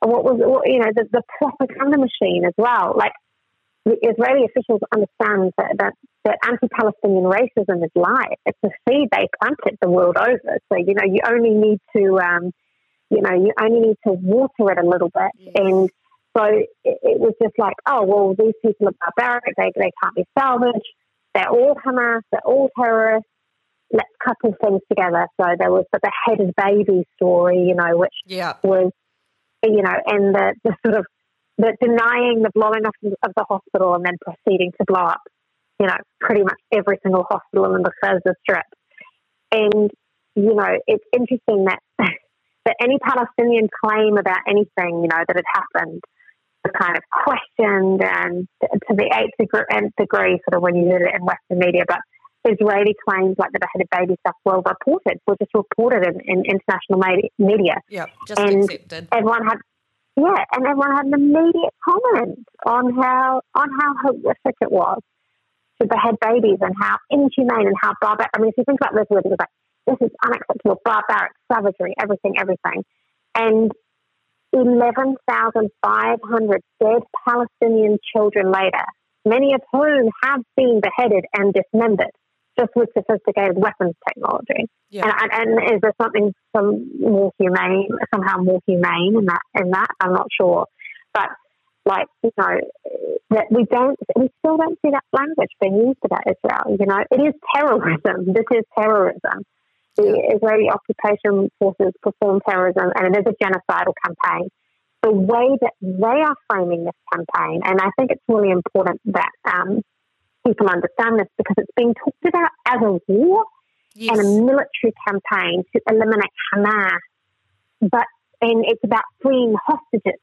what was what, you know the, the propaganda machine as well. Like the Israeli officials understand that, that, that anti-Palestinian racism is live. It's a seed they planted the world over. So you know you only need to um, you know you only need to water it a little bit yes. and. So it, it was just like, oh well, these people are barbaric. They they can't be salvaged. They're all Hamas. They're all terrorists let's couple things together. So there was the beheaded baby story, you know, which yeah. was you know, and the, the sort of the denying the blowing up of the hospital and then proceeding to blow up, you know, pretty much every single hospital in the Gaza Strip. And, you know, it's interesting that <laughs> that any Palestinian claim about anything, you know, that had happened was kind of questioned and to the eighth degree, nth degree sort of when you did it in Western media. But Israeli claims like the beheaded baby stuff were reported, were just reported in, in international media. Yeah, just and accepted. Everyone had, yeah, and everyone had an immediate comment on how on how horrific it was to behead babies and how inhumane and how barbaric. I mean, if you think about this, it was like this is unacceptable, barbaric, savagery, everything, everything, and. 11,500 dead Palestinian children later, many of whom have been beheaded and dismembered just with sophisticated weapons technology. Yeah. And, and, is there something some more humane, somehow more humane in that? In that, I'm not sure. But like you know, that we don't, we still don't see that language being used about Israel. You know, it is terrorism. This is terrorism. The Israeli occupation forces perform terrorism, and it is a genocidal campaign. The way that they are framing this campaign, and I think it's really important that um, people understand this because it's being talked about as a war yes. and a military campaign to eliminate Hamas. But and it's about freeing hostages.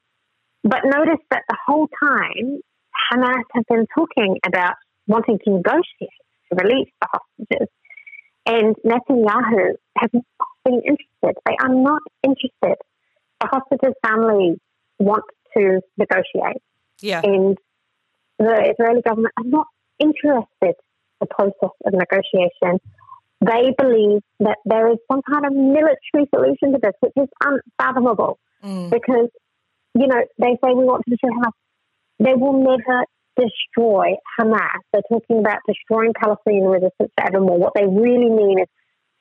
But notice that the whole time Hamas have been talking about wanting to negotiate to release the hostages. And Netanyahu has not been interested. They are not interested. The hostages' families want to negotiate. Yeah. And the Israeli government are not interested the process of negotiation. They believe that there is some kind of military solution to this, which is unfathomable mm. because, you know, they say we want to destroy Hamas. They will never destroy Hamas. They're talking about destroying Palestinian resistance forevermore. What they really mean is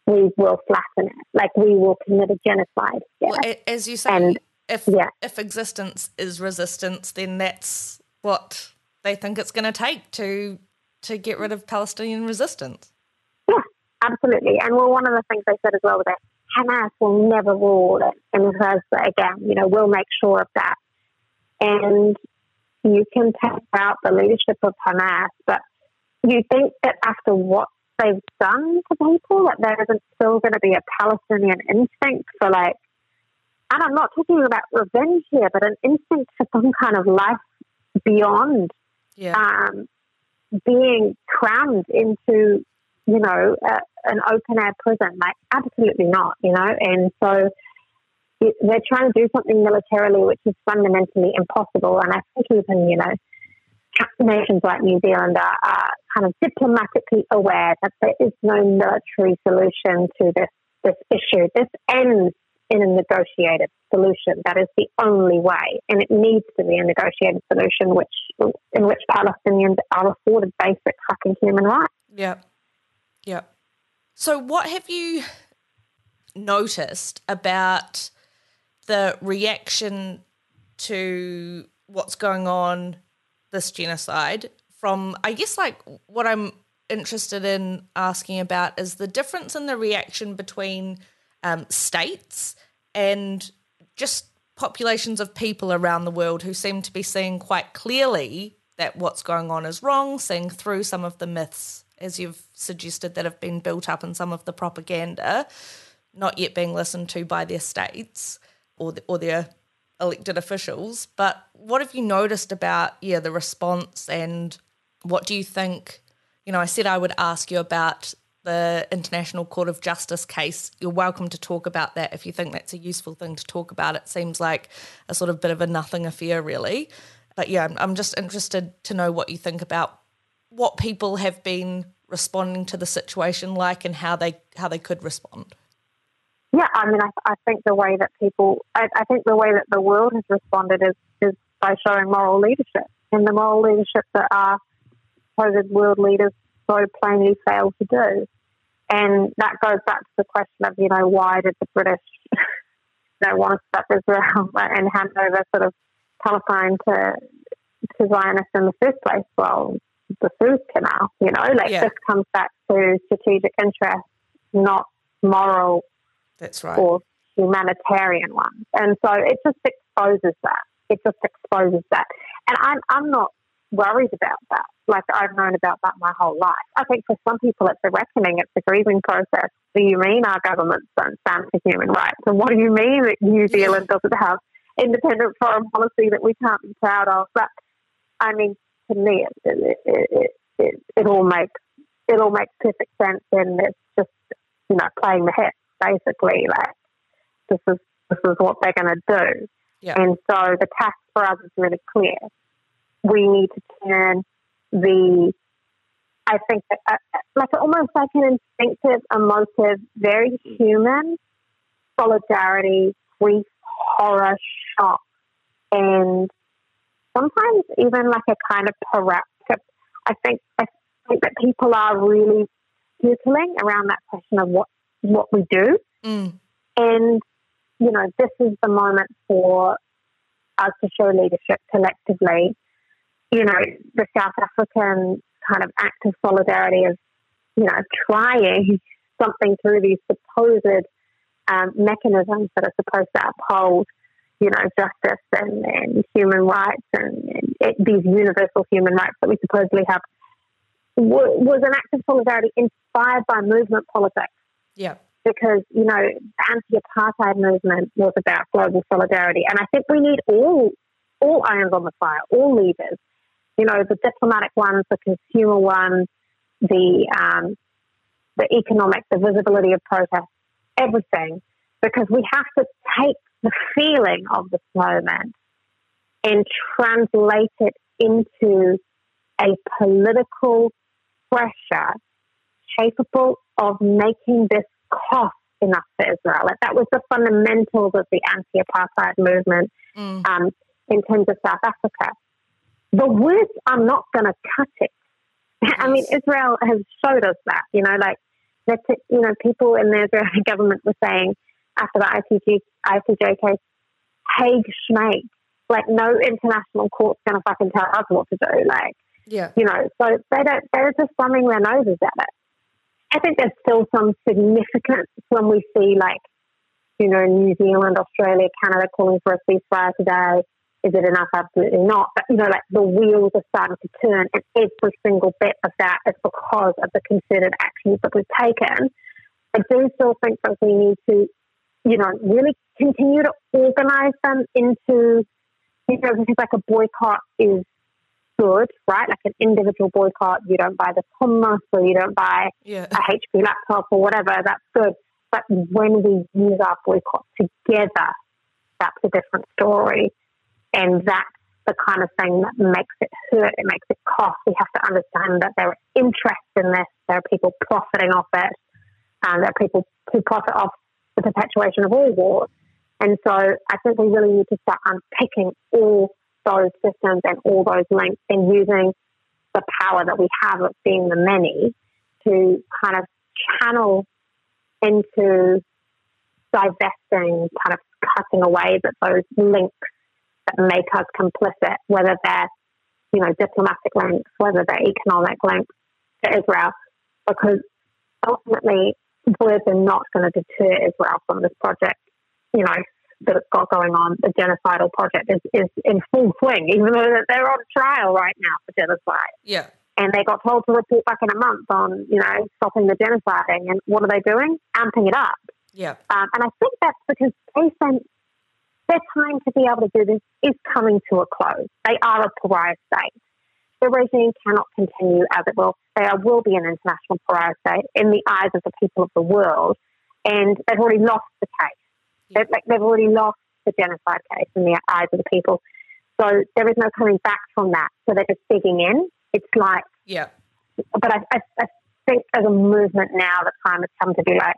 we will flatten it, like we will commit a genocide. Yeah. Well, as you say, and, if yeah. if existence is resistance, then that's what they think it's going to take to to get rid of Palestinian resistance. Yeah, absolutely. And well, one of the things they said as well was that Hamas will never rule in Gaza again. You know, we'll make sure of that. And you can take out the leadership of Hamas, but you think that after what they've done to people, that there isn't still going to be a Palestinian instinct for like, and I'm not talking about revenge here, but an instinct for some kind of life beyond yeah. um, being crammed into, you know, a, an open air prison. Like, absolutely not, you know. And so it, they're trying to do something militarily which is fundamentally impossible. And I think even, you know, nations like New Zealand are, are kind of diplomatically aware that there is no military solution to this this issue. This ends in a negotiated solution. That is the only way, and it needs to be a negotiated solution, which in which Palestinians are afforded basic fucking human rights. Yeah, yeah. So, what have you noticed about the reaction to what's going on this genocide from I guess like what I'm interested in asking about is the difference in the reaction between um, states and just populations of people around the world who seem to be seeing quite clearly that what's going on is wrong, seeing through some of the myths, as you've suggested, that have been built up in some of the propaganda, not yet being listened to by their states or the, or their elected officials. But what have you noticed about yeah the response and what do you think? You know, I said I would ask you about the International Court of Justice case. You're welcome to talk about that if you think that's a useful thing to talk about. It seems like a sort of bit of a nothing affair, really. But yeah, I'm just interested to know what you think about what people have been responding to the situation like and how they how they could respond. Yeah, I mean, I, I think the way that people, I, I, think the way that the world has responded is, is by showing moral leadership. And the moral leadership that our supposed world leaders so plainly fail to do. And that goes back to the question of, you know, why did the British <laughs> you know, want to stop Israel <laughs> and hand over sort of Palestine to, to Zionists in the first place? Well, the Suez Canal, you know, like yeah. this comes back to strategic interest, not moral that's right. Or humanitarian ones. And so it just exposes that. It just exposes that. And I'm, I'm not worried about that. Like I've known about that my whole life. I think for some people it's a reckoning, it's a grieving process. Do you mean our governments don't stand for human rights? And what do you mean that New <laughs> Zealand doesn't have independent foreign policy that we can't be proud of? But I mean, to me, it, it, it, it, it all makes it all makes perfect sense, and it's just you know playing the hit basically like this is this is what they're going to do. And so the task for us is really clear. We need to turn the, I think, uh, like almost like an instinctive, emotive, very human solidarity, grief, horror, shock, and sometimes even like a kind of paralysis. I think I think that people are really circling around that question of what what we do. Mm. And, you know, this is the moment for us to show leadership collectively. You know, the South African kind of act of solidarity of, you know, trying something through these supposed um, mechanisms that are supposed to uphold, you know, justice and, and human rights and, and it, these universal human rights that we supposedly have was an act of solidarity inspired by movement politics. Yeah. Because, you know, the anti-apartheid movement was about global solidarity. And I think we need all, all irons on the fire, all levers. You know, the diplomatic ones, the consumer ones, the, um, the economic, the visibility of protest, everything. Because we have to take the feeling of this moment and translate it into a political pressure capable of making this cost enough for Israel. Like that was the fundamentals of the anti-apartheid movement mm. um, in terms of South Africa. The words are not going to cut it. <laughs> I mean, Israel has showed us that. You know, like that. You know, people in the Israeli <laughs> government were saying after the ICJ, ICJ case, Hague Schmague. Like, no international court's going to fucking tell us what to do. Like, Yeah. you know, so they don't, they're just thumbing their noses at it. I think there's still some significance when we see, like, you know, New Zealand, Australia, Canada calling for a ceasefire today. Is it enough? Absolutely not. But, you know, like the wheels are starting to turn, and every single bit of that is because of the concerted actions that we've taken. I do still think that we need to, you know, really continue to organise them into, you know, because like a boycott is good, right? Like an individual boycott, you don't buy the hummus or you don't buy Yeah. a HP laptop or whatever, that's good. But when we use our boycott together, that's a different story. And that's the kind of thing that makes it hurt, it makes it cost. We have to understand that there are interests in this, there are people profiting off it, and there are people who profit off the perpetuation of all wars. And so I think we really need to start unpicking all those systems and all those links and using the power that we have of being the many to kind of channel into divesting, kind of cutting away that those links that make us complicit, whether they're, you know, diplomatic links, whether they're economic links to Israel, because ultimately words are not going to deter Israel from this project, you know, that it's got going on. The genocidal project is, is in full swing, even though they're on trial right now for genocide Yeah. and they got told to report back in a month on, you know, stopping the genociding. And what are they doing? Amping it up. Yeah. Um, and I think that's because they sense their time to be able to do this is coming to a close. They are a pariah state. The regime cannot continue as it will. There will be an international pariah state in the eyes of the people of the world, and they've already lost the case. They've, like, they've already lost the genocide case in the eyes of the people. So there is no coming back from that. So they're just digging in. It's like Yeah. but I, I, I think as a movement now, the time has come to be like,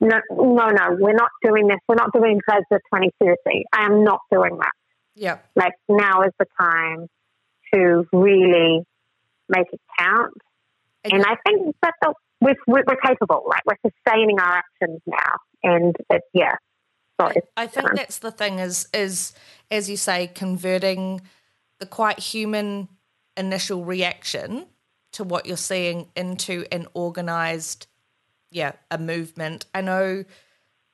no, no, no, we're not doing this. We're not doing Gaza 2030. I am not doing that. Yeah. Like now is the time to really make it count. And I think that the, we're, we're we're capable. Like we're sustaining our actions now. And it, yeah, sorry. I think that's the thing is is as you say, converting the quite human initial reaction to what you're seeing into an organized, yeah, a movement. I know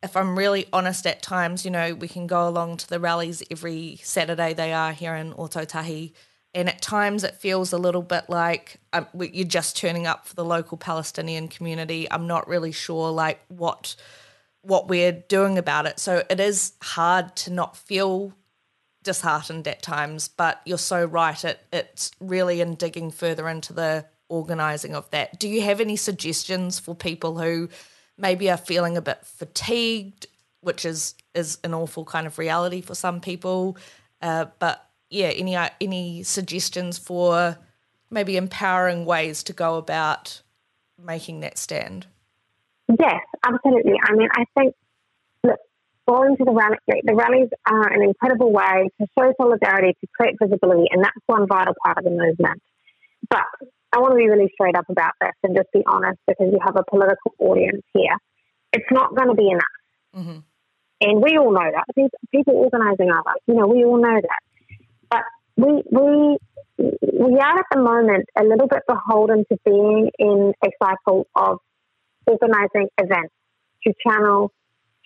if I'm really honest at times, you know, we can go along to the rallies every Saturday they are here in Ōtautahi. And at times it feels a little bit like um, you're just turning up for the local Palestinian community. I'm not really sure like what what we're doing about it. So it is hard to not feel disheartened at times, but you're so right. It it's really in digging further into the organizing of that. Do you have any suggestions for people who maybe are feeling a bit fatigued, which is is an awful kind of reality for some people? Uh, but yeah, any uh, any suggestions for maybe empowering ways to go about making that stand? Yes, absolutely. I mean, I think look, going to the rally, the rallies are an incredible way to show solidarity, to create visibility, and that's one vital part of the movement. But I want to be really straight up about this and just be honest because you have a political audience here. It's not going to be enough. Mm-hmm. And we all know that. People organising are like, you know, we all know that. But we we we are at the moment a little bit beholden to being in a cycle of organising events to channel,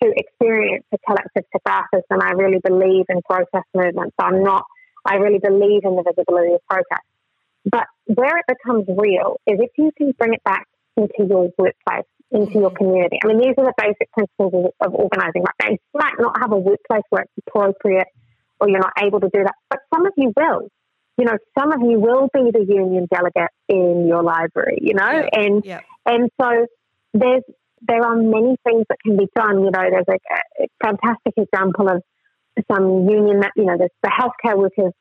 to experience a collective catharsis. And I really believe in protest movements. I'm not. I really believe in the visibility of protest. But where it becomes real is if you can bring it back into your workplace, into your mm. community. I mean, these are the basic principles of, of organising. Right? You might not have a workplace where it's appropriate or you're not able to do that, but some of you will. You know, some of you will be the union delegate in your library, you know, Yeah. and Yeah. and so there's there are many things that can be done. You know, there's a, a fantastic example of some union that you know, the healthcare workers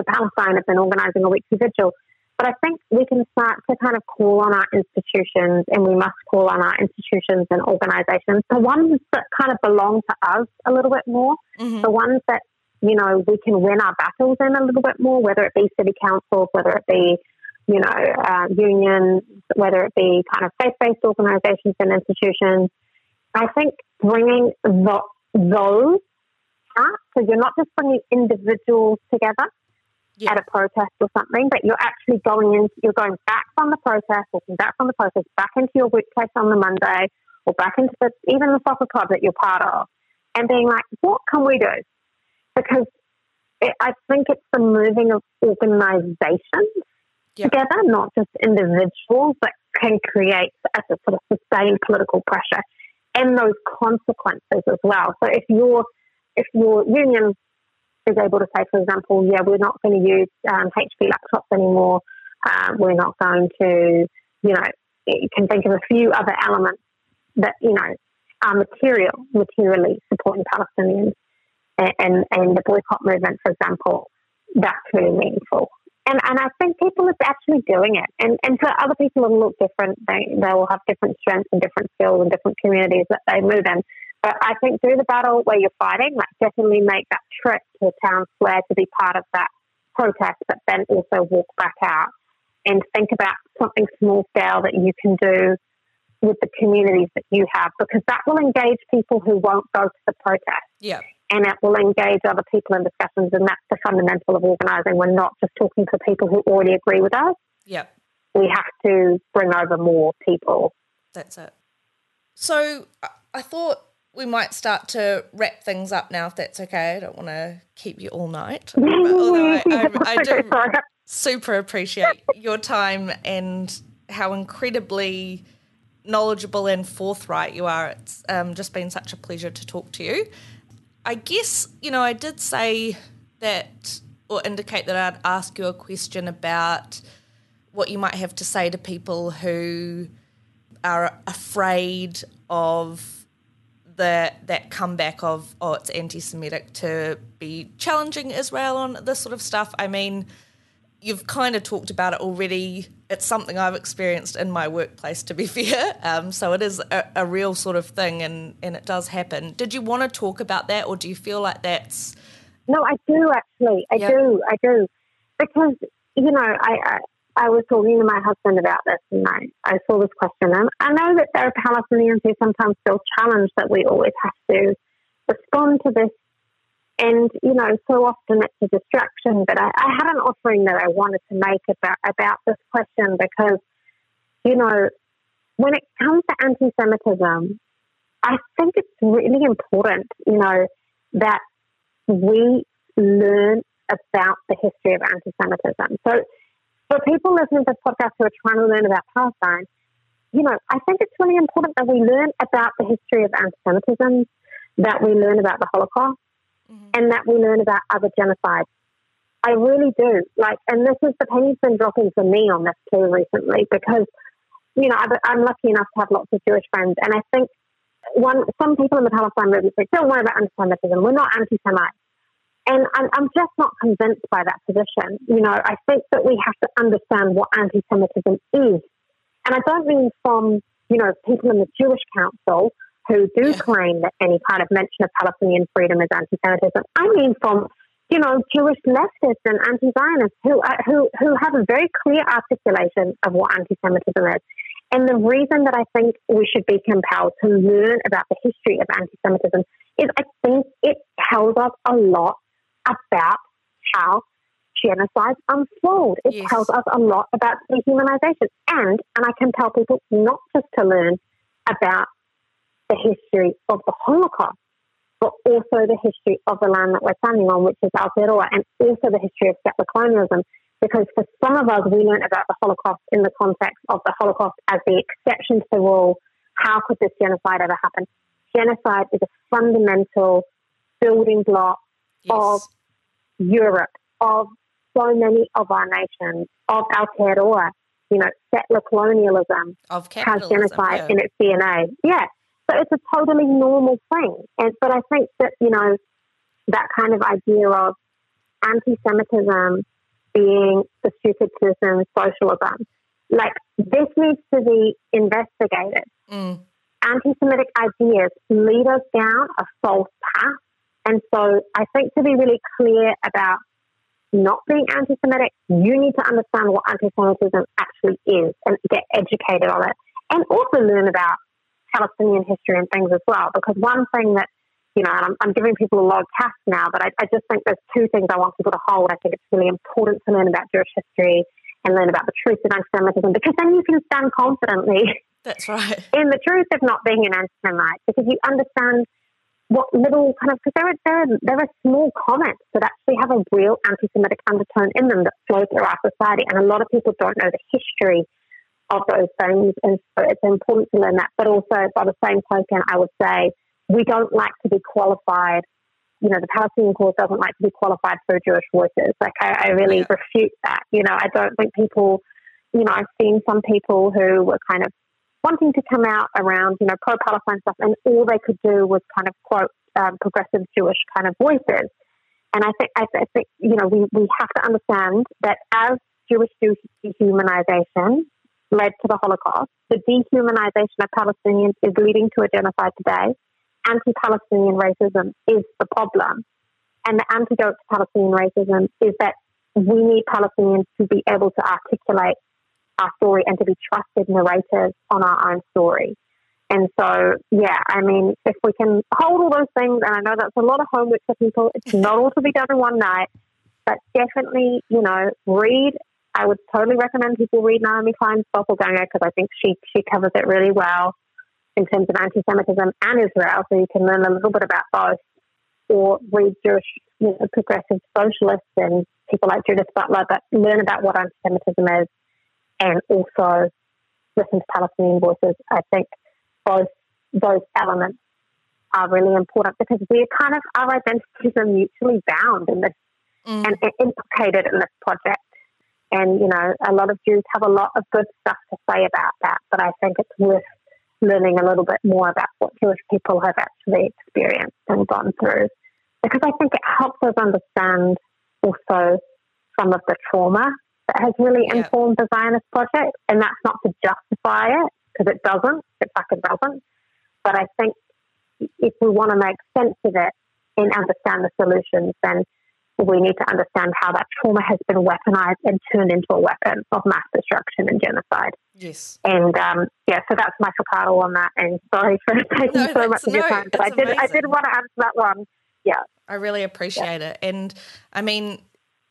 for Palestine have been organising a weekly vigil. But I think we can start to kind of call on our institutions, and we must call on our institutions and organisations, the ones that kind of belong to us a little bit more, Mhm. the ones that you know we can win our battles in a little bit more, whether it be city councils, whether it be you know uh, unions, whether it be kind of faith-based organisations and institutions. I think bringing the, those part. So you're not just bringing individuals together Yeah. at a protest or something, but you're actually going in, you're going back from the protest, walking back from the protest, back into your workplace on the Monday, or back into the, even the soccer club that you're part of, and being like, what can we do? Because it, I think it's the moving of organisations Yeah. together, not just individuals, that can create a sort of sustained political pressure and those consequences as well. So if your if your union is able to say, for example, yeah, we're not going to use um, HP laptops anymore, um, we're not going to, you know, you can think of a few other elements that you know are material, materially supporting Palestinians, and and, and the boycott movement, for example, that's really meaningful. And, and I think people are actually doing it. And, and for other people, it'll look different. They, they will have different strengths and different skills and different communities that they move in. But I think do the battle where you're fighting, like definitely make that trip to town square to be part of that protest, but then also walk back out and think about something small scale that you can do with the communities that you have, because that will engage people who won't go to the protest Yeah. and it will engage other people in discussions. And that's the fundamental of organising. We're not just talking to people who already agree with us. Yeah. We have to bring over more people. That's it. So I thought we might start to wrap things up now, if that's okay. I don't want to keep you all night. <laughs> Although I, I, I do super appreciate your time and how incredibly knowledgeable and forthright you are. It's um, just been such a pleasure to talk to you. I guess, you know, I did say that or indicate that I'd ask you a question about what you might have to say to people who are afraid of the that comeback of oh it's anti-Semitic to be challenging Israel on this sort of stuff. I mean, you've kind of talked about it already. It's something I've experienced in my workplace, to be <laughs> fair. Um, so it is a, a real sort of thing, and and it does happen. Did you want to talk about that, or do you feel like that's No, I do actually. I Yeah. do. I do. Because, you know, I, I, was talking to my husband about this and I, I saw this question. And I know that there are Palestinians who sometimes feel challenged that we always have to respond to this. And, you know, so often it's a distraction. But I, I had an offering that I wanted to make about, about this question because, you know, when it comes to anti Semitism, I think it's really important, you know, that we learn about the history of anti Semitism. So, for people listening to this podcast who are trying to learn about Palestine, you know, I think it's really important that we learn about the history of anti Semitism, that we learn about the Holocaust, mm-hmm. and that we learn about other genocides. I really do. Like, and this is the penny's been dropping for me on this too recently because, you know, I've- I'm lucky enough to have lots of Jewish friends, and I think one some people in the Palestine movement say, "Don't worry about anti-Semitism. We're not anti-Semite." And I'm, I'm just not convinced by that position. You know, I think that we have to understand what anti-Semitism is, and I don't mean from you know people in the Jewish Council who do Yeah. claim that any kind of mention of Palestinian freedom is anti-Semitism. I mean from you know Jewish leftists and anti-Zionists who are, who who have a very clear articulation of what anti-Semitism is. And the reason that I think we should be compelled to learn about the history of anti Semitism is I think it tells us a lot about how genocides unfold. It Yes. tells us a lot about dehumanization. And, and I can tell people not just to learn about the history of the Holocaust, but also the history of the land that we're standing on, which is Aotearoa, and also the history of settler colonialism. Because for some of us, we learn about the Holocaust in the context of the Holocaust as the exception to the rule. How could this genocide ever happen? Genocide is a fundamental building block of Europe, of so many of our nations, of Aotearoa. You know, settler colonialism of has genocide yeah. in its DNA. Yeah. So it's a totally normal thing. And but I think that, you know, that kind of idea of anti Semitism being the stupid citizen socialism, like this needs to be investigated. Mm, Anti Semitic ideas lead us down a false path. And so I think to be really clear about not being anti Semitic, you need to understand what anti Semitism actually is and get educated on it. And also learn about Palestinian history and things as well. Because one thing that you know, and I'm, I'm giving people a lot of tasks now, but I, I just think there's two things I want people to hold. I think it's really important to learn about Jewish history and learn about the truth of anti-Semitism because then you can stand confidently. That's right. <laughs> In the truth of not being an anti-Semite because you understand what little kind of because there are, there are there are small comments that actually have a real anti-Semitic undertone in them that flow through our society, and a lot of people don't know the history of those things, and so it's important to learn that. But also, by the same token, I would say we don't like to be qualified. You know, the Palestinian cause doesn't like to be qualified for Jewish voices. Like, I, I really yeah. refute that. You know, I don't think people. You know, I've seen some people who were kind of wanting to come out around, you know, pro Palestine stuff, and all they could do was kind of quote um, progressive Jewish kind of voices. And I think, I, I think, you know, we, we have to understand that as Jewish dehumanization led to the Holocaust, the dehumanization of Palestinians is leading to a genocide today. Anti-Palestinian racism is the problem. And the antidote to Palestinian racism is that we need Palestinians to be able to articulate our story and to be trusted narrators on our own story. And so, yeah, I mean, if we can hold all those things, and I know that's a lot of homework for people, it's <laughs> not all to be done in one night, but definitely, you know, read. I would totally recommend people read Naomi Klein's Doppelganger because I think she, she covers it really well in terms of anti Semitism and Israel, so you can learn a little bit about both. Or read Jewish, you know, progressive socialists and people like Judith Butler, but learn about what anti Semitism is and also listen to Palestinian voices. I think both those elements are really important because we're kind of our identities are mutually bound in this mm. and, and implicated in this project. And you know, a lot of Jews have a lot of good stuff to say about that, but I think it's worth learning a little bit more about what Jewish people have actually experienced and gone through, because I think it helps us understand also some of the trauma that has really informed the Zionist project. And that's not to justify it, because it doesn't, it fucking doesn't. But I think if we want to make sense of it and understand the solutions, then we need to understand how that trauma has been weaponized and turned into a weapon of mass destruction and genocide. Yes. And um, yeah, so that's my facado on that. And sorry for <laughs> taking no, so much of your time, but I did, I did want to answer that one. Yeah. I really appreciate yeah. it. And I mean,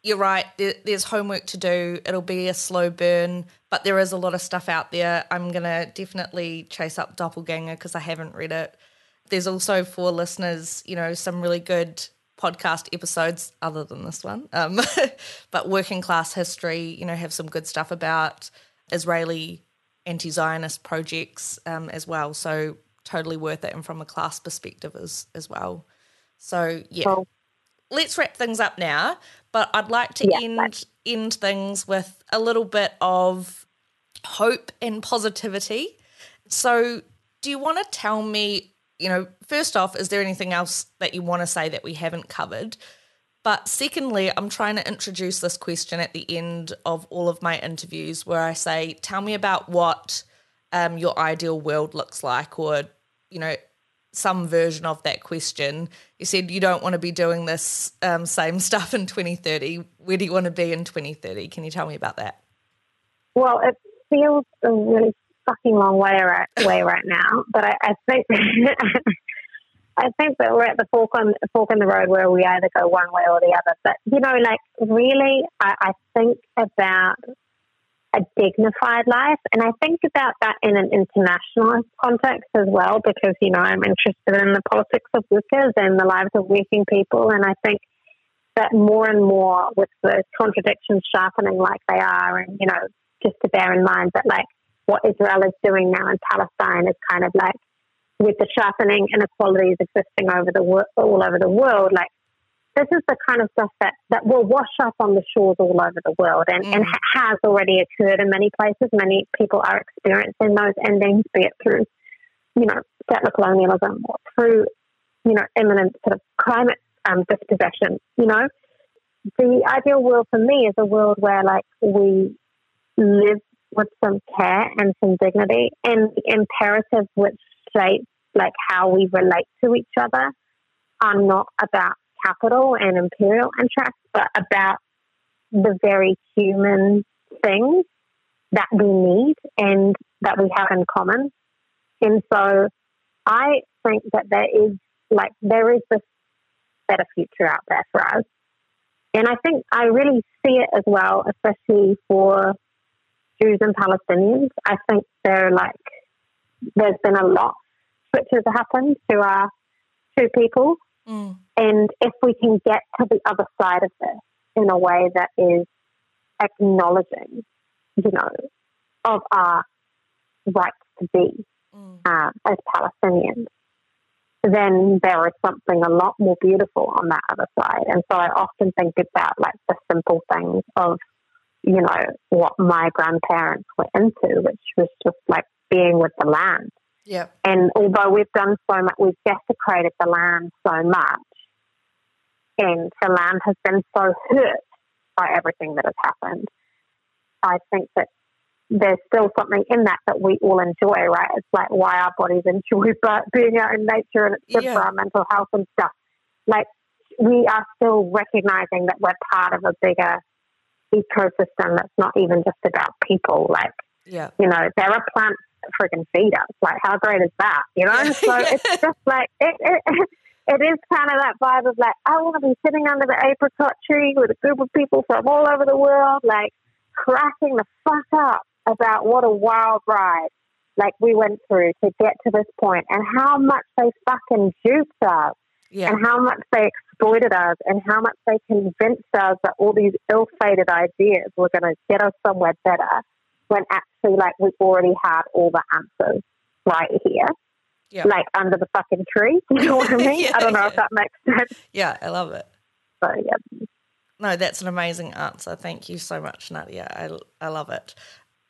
you're right. There, there's homework to do. It'll be a slow burn, but there is a lot of stuff out there. I'm gonna definitely chase up Doppelganger because I haven't read it. There's also for listeners, you know, some really good podcast episodes other than this one. Um, <laughs> but working class history, you know, have some good stuff about Israeli anti-Zionist projects um, as well. So totally worth it, and from a class perspective as as well. So yeah. Let's wrap things up now. But I'd like to yeah, end end things with a little bit of hope and positivity. So, do you want to tell me, you know, first off, is there anything else that you want to say that we haven't covered? But secondly, I'm trying to introduce this question at the end of all of my interviews where I say, tell me about what um, your ideal world looks like, or, you know, some version of that question. You said you don't want to be doing this um, same <laughs> stuff in 2030. Where do you want to be in 2030? Can you tell me about that? Well, it feels a really fucking long way right, way right now, but I, I think <laughs> I think that we're at the fork on fork in the road where we either go one way or the other. But you know, like really, I, I think about a dignified life. And I think about that in an international context as well, because, you know, I'm interested in the politics of workers and the lives of working people. And I think that more and more with the contradictions sharpening like they are, and, you know, just to bear in mind that, like, what Israel is doing now in Palestine is kind of like with the sharpening inequalities existing over the all over the world, like this is the kind of stuff that, that will wash up on the shores all over the world and, mm. and has already occurred in many places. Many people are experiencing those endings, be it through, you know, settler colonialism or through, you know, imminent sort of climate um, dispossession, you know. The ideal world for me is a world where, like, we live with some care and some dignity and the imperatives which shape, like, how we relate to each other are not about capital and imperial interests, but about the very human things that we need and that we have in common. And so I think that there is like there is this better future out there for us. And I think I really see it as well, especially for Jews and Palestinians. I think they're like, there's been a lot switches happened to our two people. Mm. And if we can get to the other side of this in a way that is acknowledging, you know, of our rights to be Mm. uh, as Palestinians, then there is something a lot more beautiful on that other side. And so I often think about like the simple things of, you know, what my grandparents were into, which was just like being with the land. Yeah. And although we've done so much, we've desecrated the land so much, and the land has been so hurt by everything that has happened. I think that there's still something in that that we all enjoy, right? It's like why our bodies enjoy <laughs> but being out in nature and it's good Yeah. for our mental health and stuff. Like we are still recognizing that we're part of a bigger ecosystem that's not even just about people. Like Yeah. you know, there are plants freaking feed us. Like, how great is that? You know? So it's <laughs> just like, it, it, <laughs> it is kind of that vibe of like, I want to be sitting under the apricot tree with a group of people from all over the world, like, cracking the fuck up about what a wild ride, like, we went through to get to this point and how much they fucking duped us Yeah. and how much they exploited us and how much they convinced us that all these ill-fated ideas were going to get us somewhere better when actually like we already had all the answers right here Yeah. like under the fucking tree <laughs> you know what i <laughs> mean Yeah, i don't know if that makes sense Yeah. I love it. so yeah No, that's an amazing answer. Thank you so much, Nadia. I, I love it.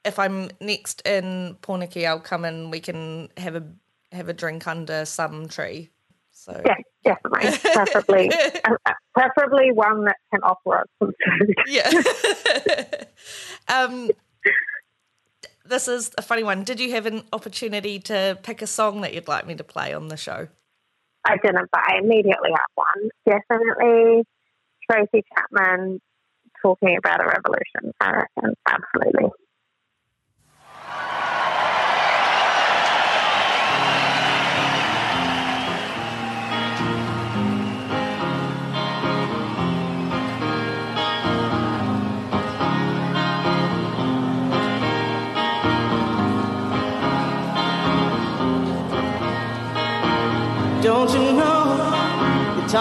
If I'm next in Pōneke, I'll come and we can have a have a drink under some tree. So yeah definitely <laughs> preferably uh, preferably one that can offer us some food yeah. um, this is a funny one. Did you have an opportunity to pick a song that you'd like me to play on the show? i didn't but i immediately have one definitely tracy chapman talking about a revolution i reckon absolutely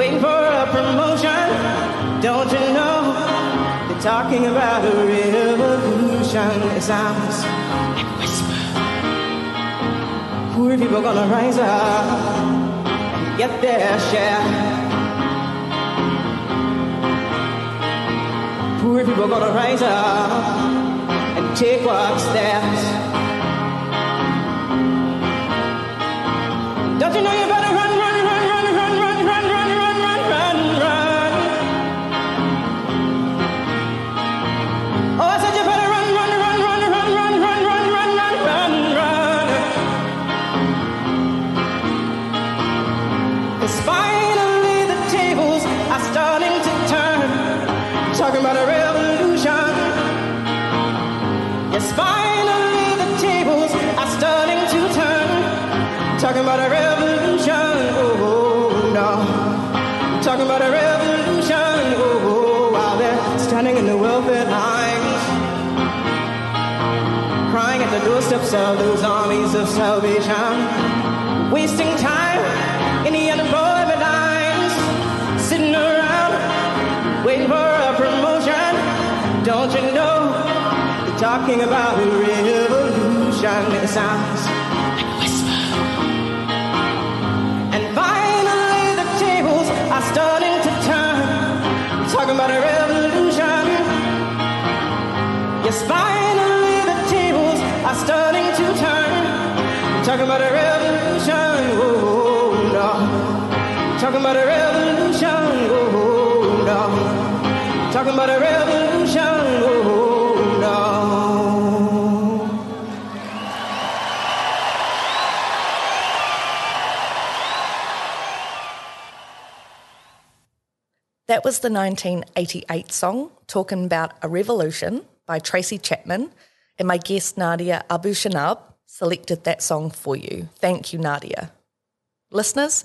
waiting for a promotion. Don't you know they're talking about a revolution? It sounds like a whisper. Poor people gonna rise up and get their share. Poor people gonna rise up and take what's theirs. Don't you know you in the welfare lines. Crying at the doorsteps of those armies of salvation. Wasting time in the unemployment lines. Sitting around waiting for a promotion. Don't you know? They're talking about a revolution. It sounds like a whisper. And finally, the tables are starting to turn. Talking about a revolution. Finally, the tables are starting to turn. Talking about a revolution. Oh, no. Talking about a revolution, oh, no. Talking about a revolution, oh, no. That was the 1988 song Talking About a Revolution by Tracy Chapman, and my guest Nadia Abu Shanab selected that song for you. Thank you, Nadia. Listeners,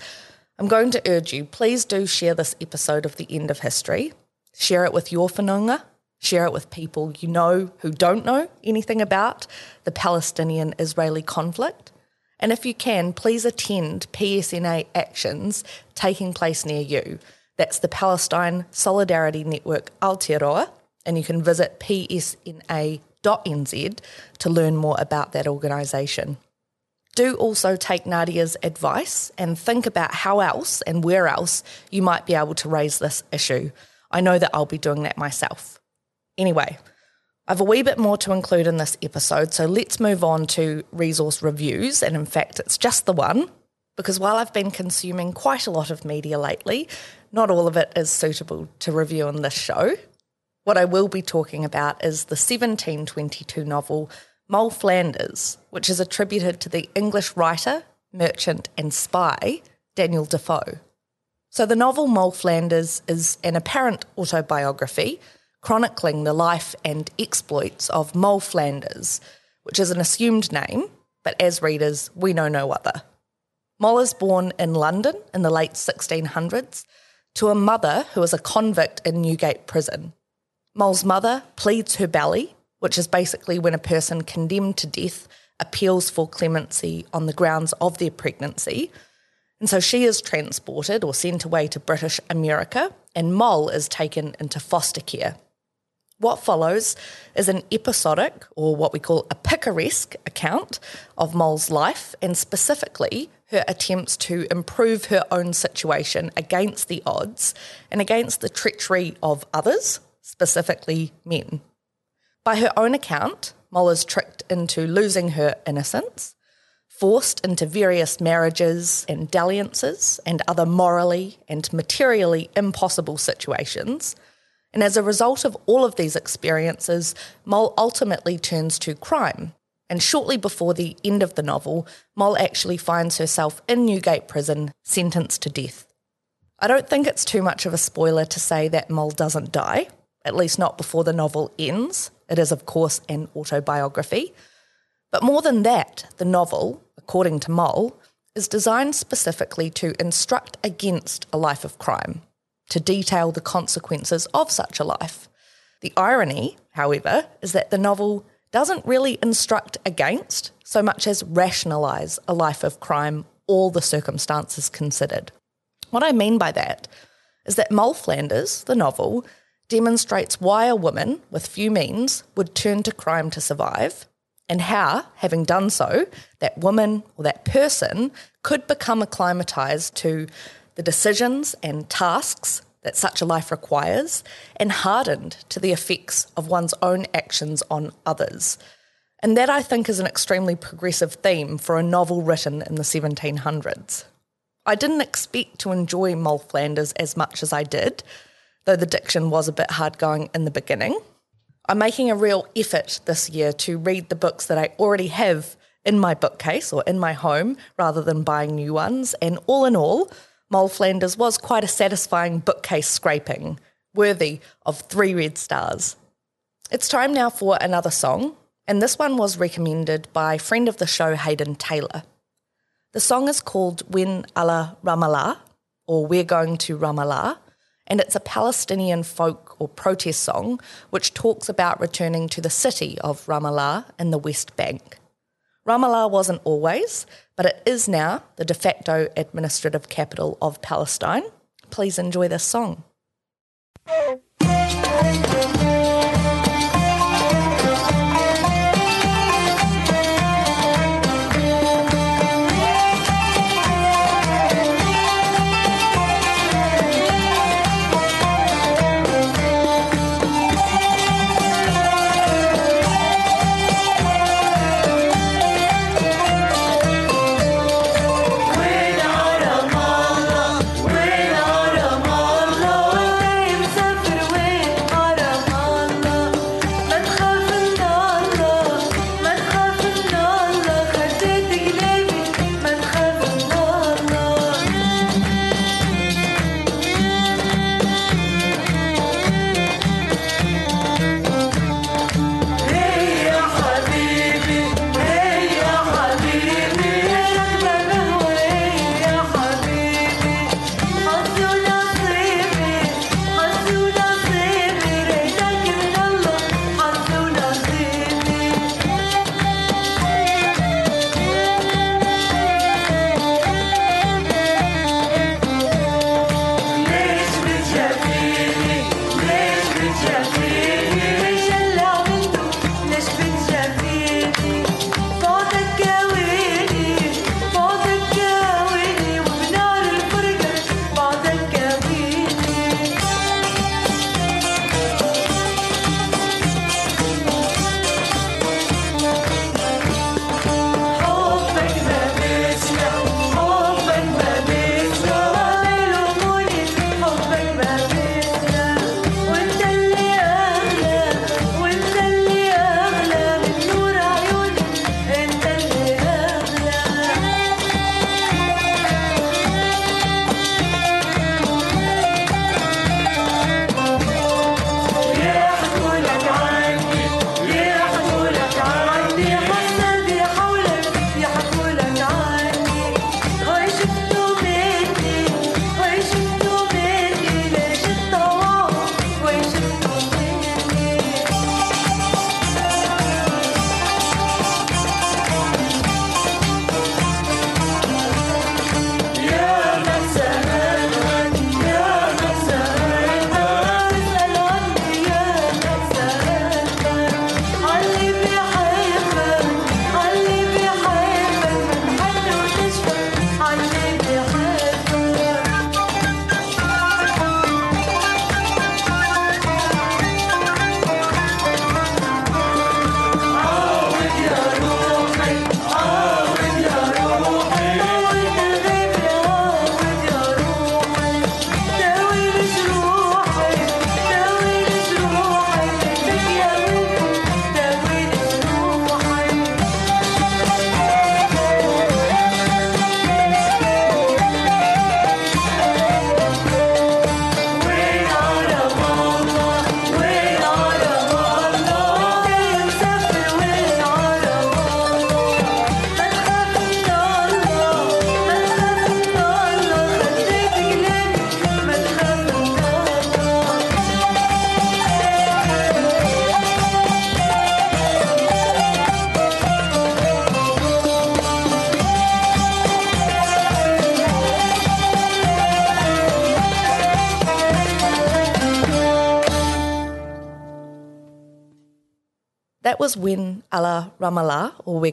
I'm going to urge you, please do share this episode of The End of History. Share it with your whananga, share it with people you know who don't know anything about the Palestinian Israeli conflict. And if you can, please attend PSNA actions taking place near you. That's the Palestine Solidarity Network Aotearoa, and you can visit psna.nz to learn more about that organisation. Do also take Nadia's advice and think about how else and where else you might be able to raise this issue. I know that I'll be doing that myself. Anyway, I've a wee bit more to include in this episode, so let's move on to resource reviews. And in fact, it's just the one, because while I've been consuming quite a lot of media lately, not all of it is suitable to review on this show. What I will be talking about is the 1722 novel Moll Flanders, which is attributed to the English writer, merchant, and spy Daniel Defoe. So the novel Moll Flanders is an apparent autobiography chronicling the life and exploits of Moll Flanders, which is an assumed name, but as readers, we know no other. Moll is born in London in the late 1600s to a mother who is a convict in Newgate prison. Moll's mother pleads her belly, which is basically when a person condemned to death appeals for clemency on the grounds of their pregnancy. And so she is transported or sent away to British America, and Moll is taken into foster care. What follows is an episodic, or what we call a picaresque, account of Moll's life, and specifically her attempts to improve her own situation against the odds and against the treachery of others, specifically men. By her own account, Moll is tricked into losing her innocence, forced into various marriages and dalliances and other morally and materially impossible situations. And as a result of all of these experiences, Moll ultimately turns to crime and shortly before the end of the novel, Moll actually finds herself in Newgate prison, sentenced to death. I don't think it's too much of a spoiler to say that Moll doesn't die, at least not before the novel ends. It is, of course, an autobiography. But more than that, the novel, according to Moll, is designed specifically to instruct against a life of crime, to detail the consequences of such a life. The irony, however, is that the novel doesn't really instruct against so much as rationalise a life of crime, all the circumstances considered. What I mean by that is that Moll Flanders, the novel, demonstrates why a woman with few means would turn to crime to survive, and how, having done so, that woman or that person could become acclimatised to the decisions and tasks that such a life requires and hardened to the effects of one's own actions on others. And that I think is an extremely progressive theme for a novel written in the 1700s. I didn't expect to enjoy Moll Flanders as much as I did, though the diction was a bit hard going in the beginning. I'm making a real effort this year to read the books that I already have in my bookcase or in my home rather than buying new ones, and all in all, Moll Flanders was quite a satisfying bookcase scraping, worthy of three red stars. It's time now for another song, and this one was recommended by friend of the show Hayden Taylor. The song is called When Allah Ramallah, or We're Going to Ramallah, and it's a Palestinian folk or protest song which talks about returning to the city of Ramallah in the West Bank. Ramallah wasn't always, but it is now the de facto administrative capital of Palestine. Please enjoy this song.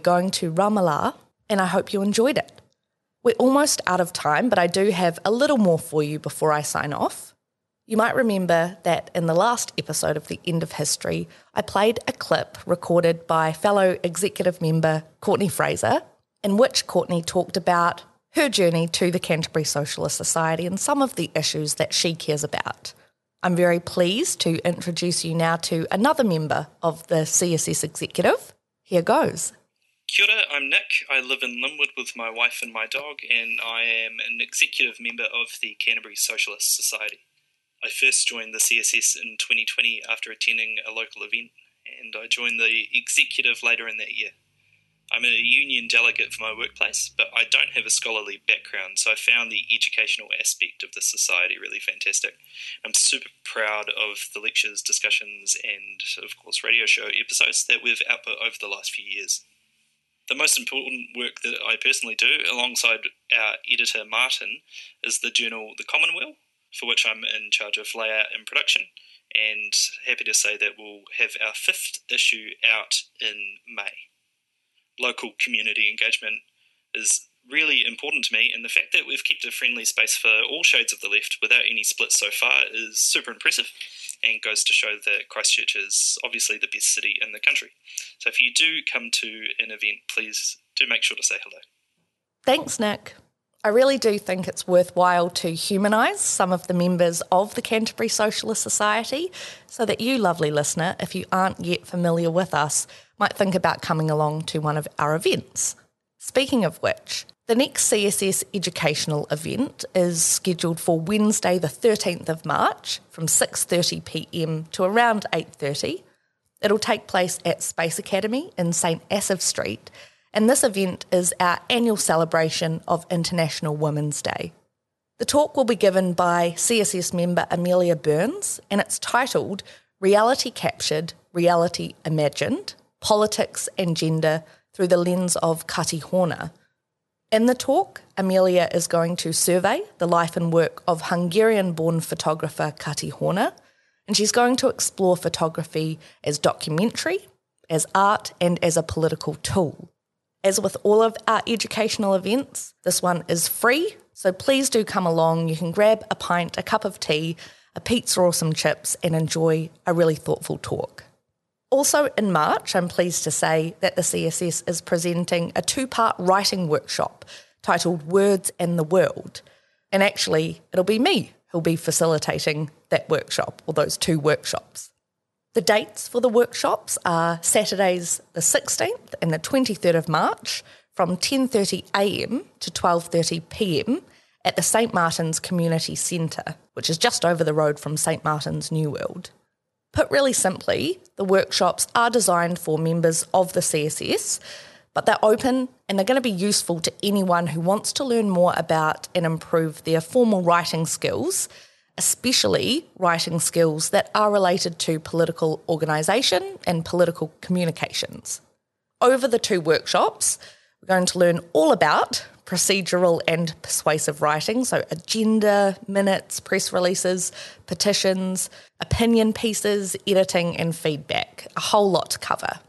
Going to Ramallah, and I hope you enjoyed it. We're almost out of time, but I do have a little more for you before I sign off. You might remember that in the last episode of The End of History, I played a clip recorded by fellow executive member Courtney Fraser, in which Courtney talked about her journey to the Canterbury Socialist Society and some of the issues that she cares about. I'm very pleased to introduce you now to another member of the CSS executive. Here goes. Kia ora, I'm Nick. I live in Linwood with my wife and my dog, and I am an executive member of the Canterbury Socialist Society. I first joined the CSS in 2020 after attending a local event, and I joined the executive later in that year. I'm a union delegate for my workplace, but I don't have a scholarly background, so I found the educational aspect of the society really fantastic. I'm super proud of the lectures, discussions, and of course, radio show episodes that we've output over the last few years. The most important work that I personally do, alongside our editor Martin, is the journal The Commonweal, for which I'm in charge of layout and production, and happy to say that we'll have our fifth issue out in May. Local community engagement is really important to me, and the fact that we've kept a friendly space for all shades of the left without any splits so far is super impressive and goes to show that Christchurch is obviously the best city in the country. So if you do come to an event, please do make sure to say hello. Thanks, Nick. I really do think it's worthwhile to humanise some of the members of the Canterbury Socialist Society so that you, lovely listener, if you aren't yet familiar with us, might think about coming along to one of our events. Speaking of which, the next CSS educational event is scheduled for Wednesday the 13th of March from 6:30 p.m. to around 8:30. It'll take place at Space Academy in St Asaph Street, and this event is our annual celebration of International Women's Day. The talk will be given by CSS member Amelia Burns, and it's titled Reality Captured, Reality Imagined politics and gender through the lens of Kati Horna. In the talk, Amelia is going to survey the life and work of Hungarian born photographer Kati Horna, and she's going to explore photography as documentary, as art, and as a political tool. As with all of our educational events, this one is free, so please do come along. You can grab a pint, a cup of tea, a pizza, or some chips and enjoy a really thoughtful talk. Also, in March, I'm pleased to say that the CSS is presenting a two part writing workshop titled Words and the World. And actually, it'll be me who'll be facilitating that workshop or those two workshops. The dates for the workshops are Saturdays the 16th and the 23rd of March from 10:30 a.m. to 12:30 p.m. at the St Martin's Community Centre, which is just over the road from St Martin's New World. Put really simply, the workshops are designed for members of the CSS, but they're open and they're going to be useful to anyone who wants to learn more about and improve their formal writing skills, especially writing skills that are related to political organisation and political communications. Over the two workshops, we're going to learn all about procedural and persuasive writing, so agenda, minutes, press releases, petitions, opinion pieces, editing, and feedback. A whole lot to cover.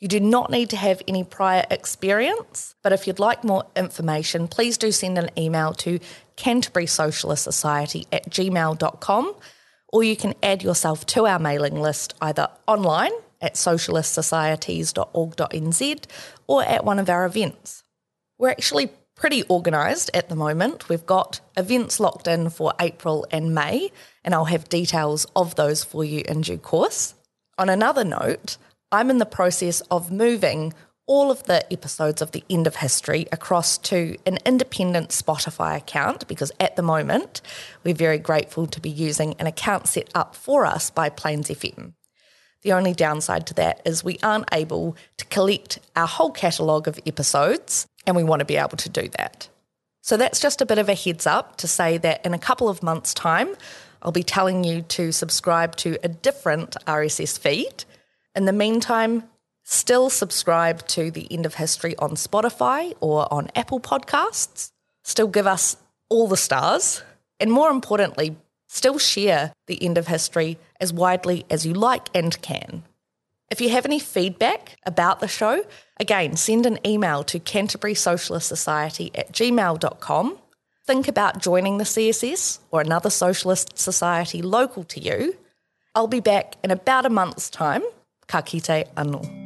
You do not need to have any prior experience, but if you'd like more information, please do send an email to Canterbury Socialist Society at gmail.com or you can add yourself to our mailing list either online at socialistsocieties.org.nz or at one of our events. We're actually pretty organised at the moment. We've got events locked in for April and May, and I'll have details of those for you in due course. On another note, I'm in the process of moving all of the episodes of the end of history across to an independent Spotify account because at the moment we're very grateful to be using an account set up for us by Plains FM. The only downside to that is we aren't able to collect our whole catalogue of episodes and we want to be able to do that. So that's just a bit of a heads up to say that in a couple of months' time, I'll be telling you to subscribe to a different RSS feed. In the meantime, still subscribe to The End of History on Spotify or on Apple Podcasts. Still give us all the stars. And more importantly, still share The End of History as widely as you like and can. If you have any feedback about the show, again, send an email to Canterbury Socialist Society at gmail.com. Think about joining the CSS or another socialist society local to you. I'll be back in about a month's time. Ka kite anō.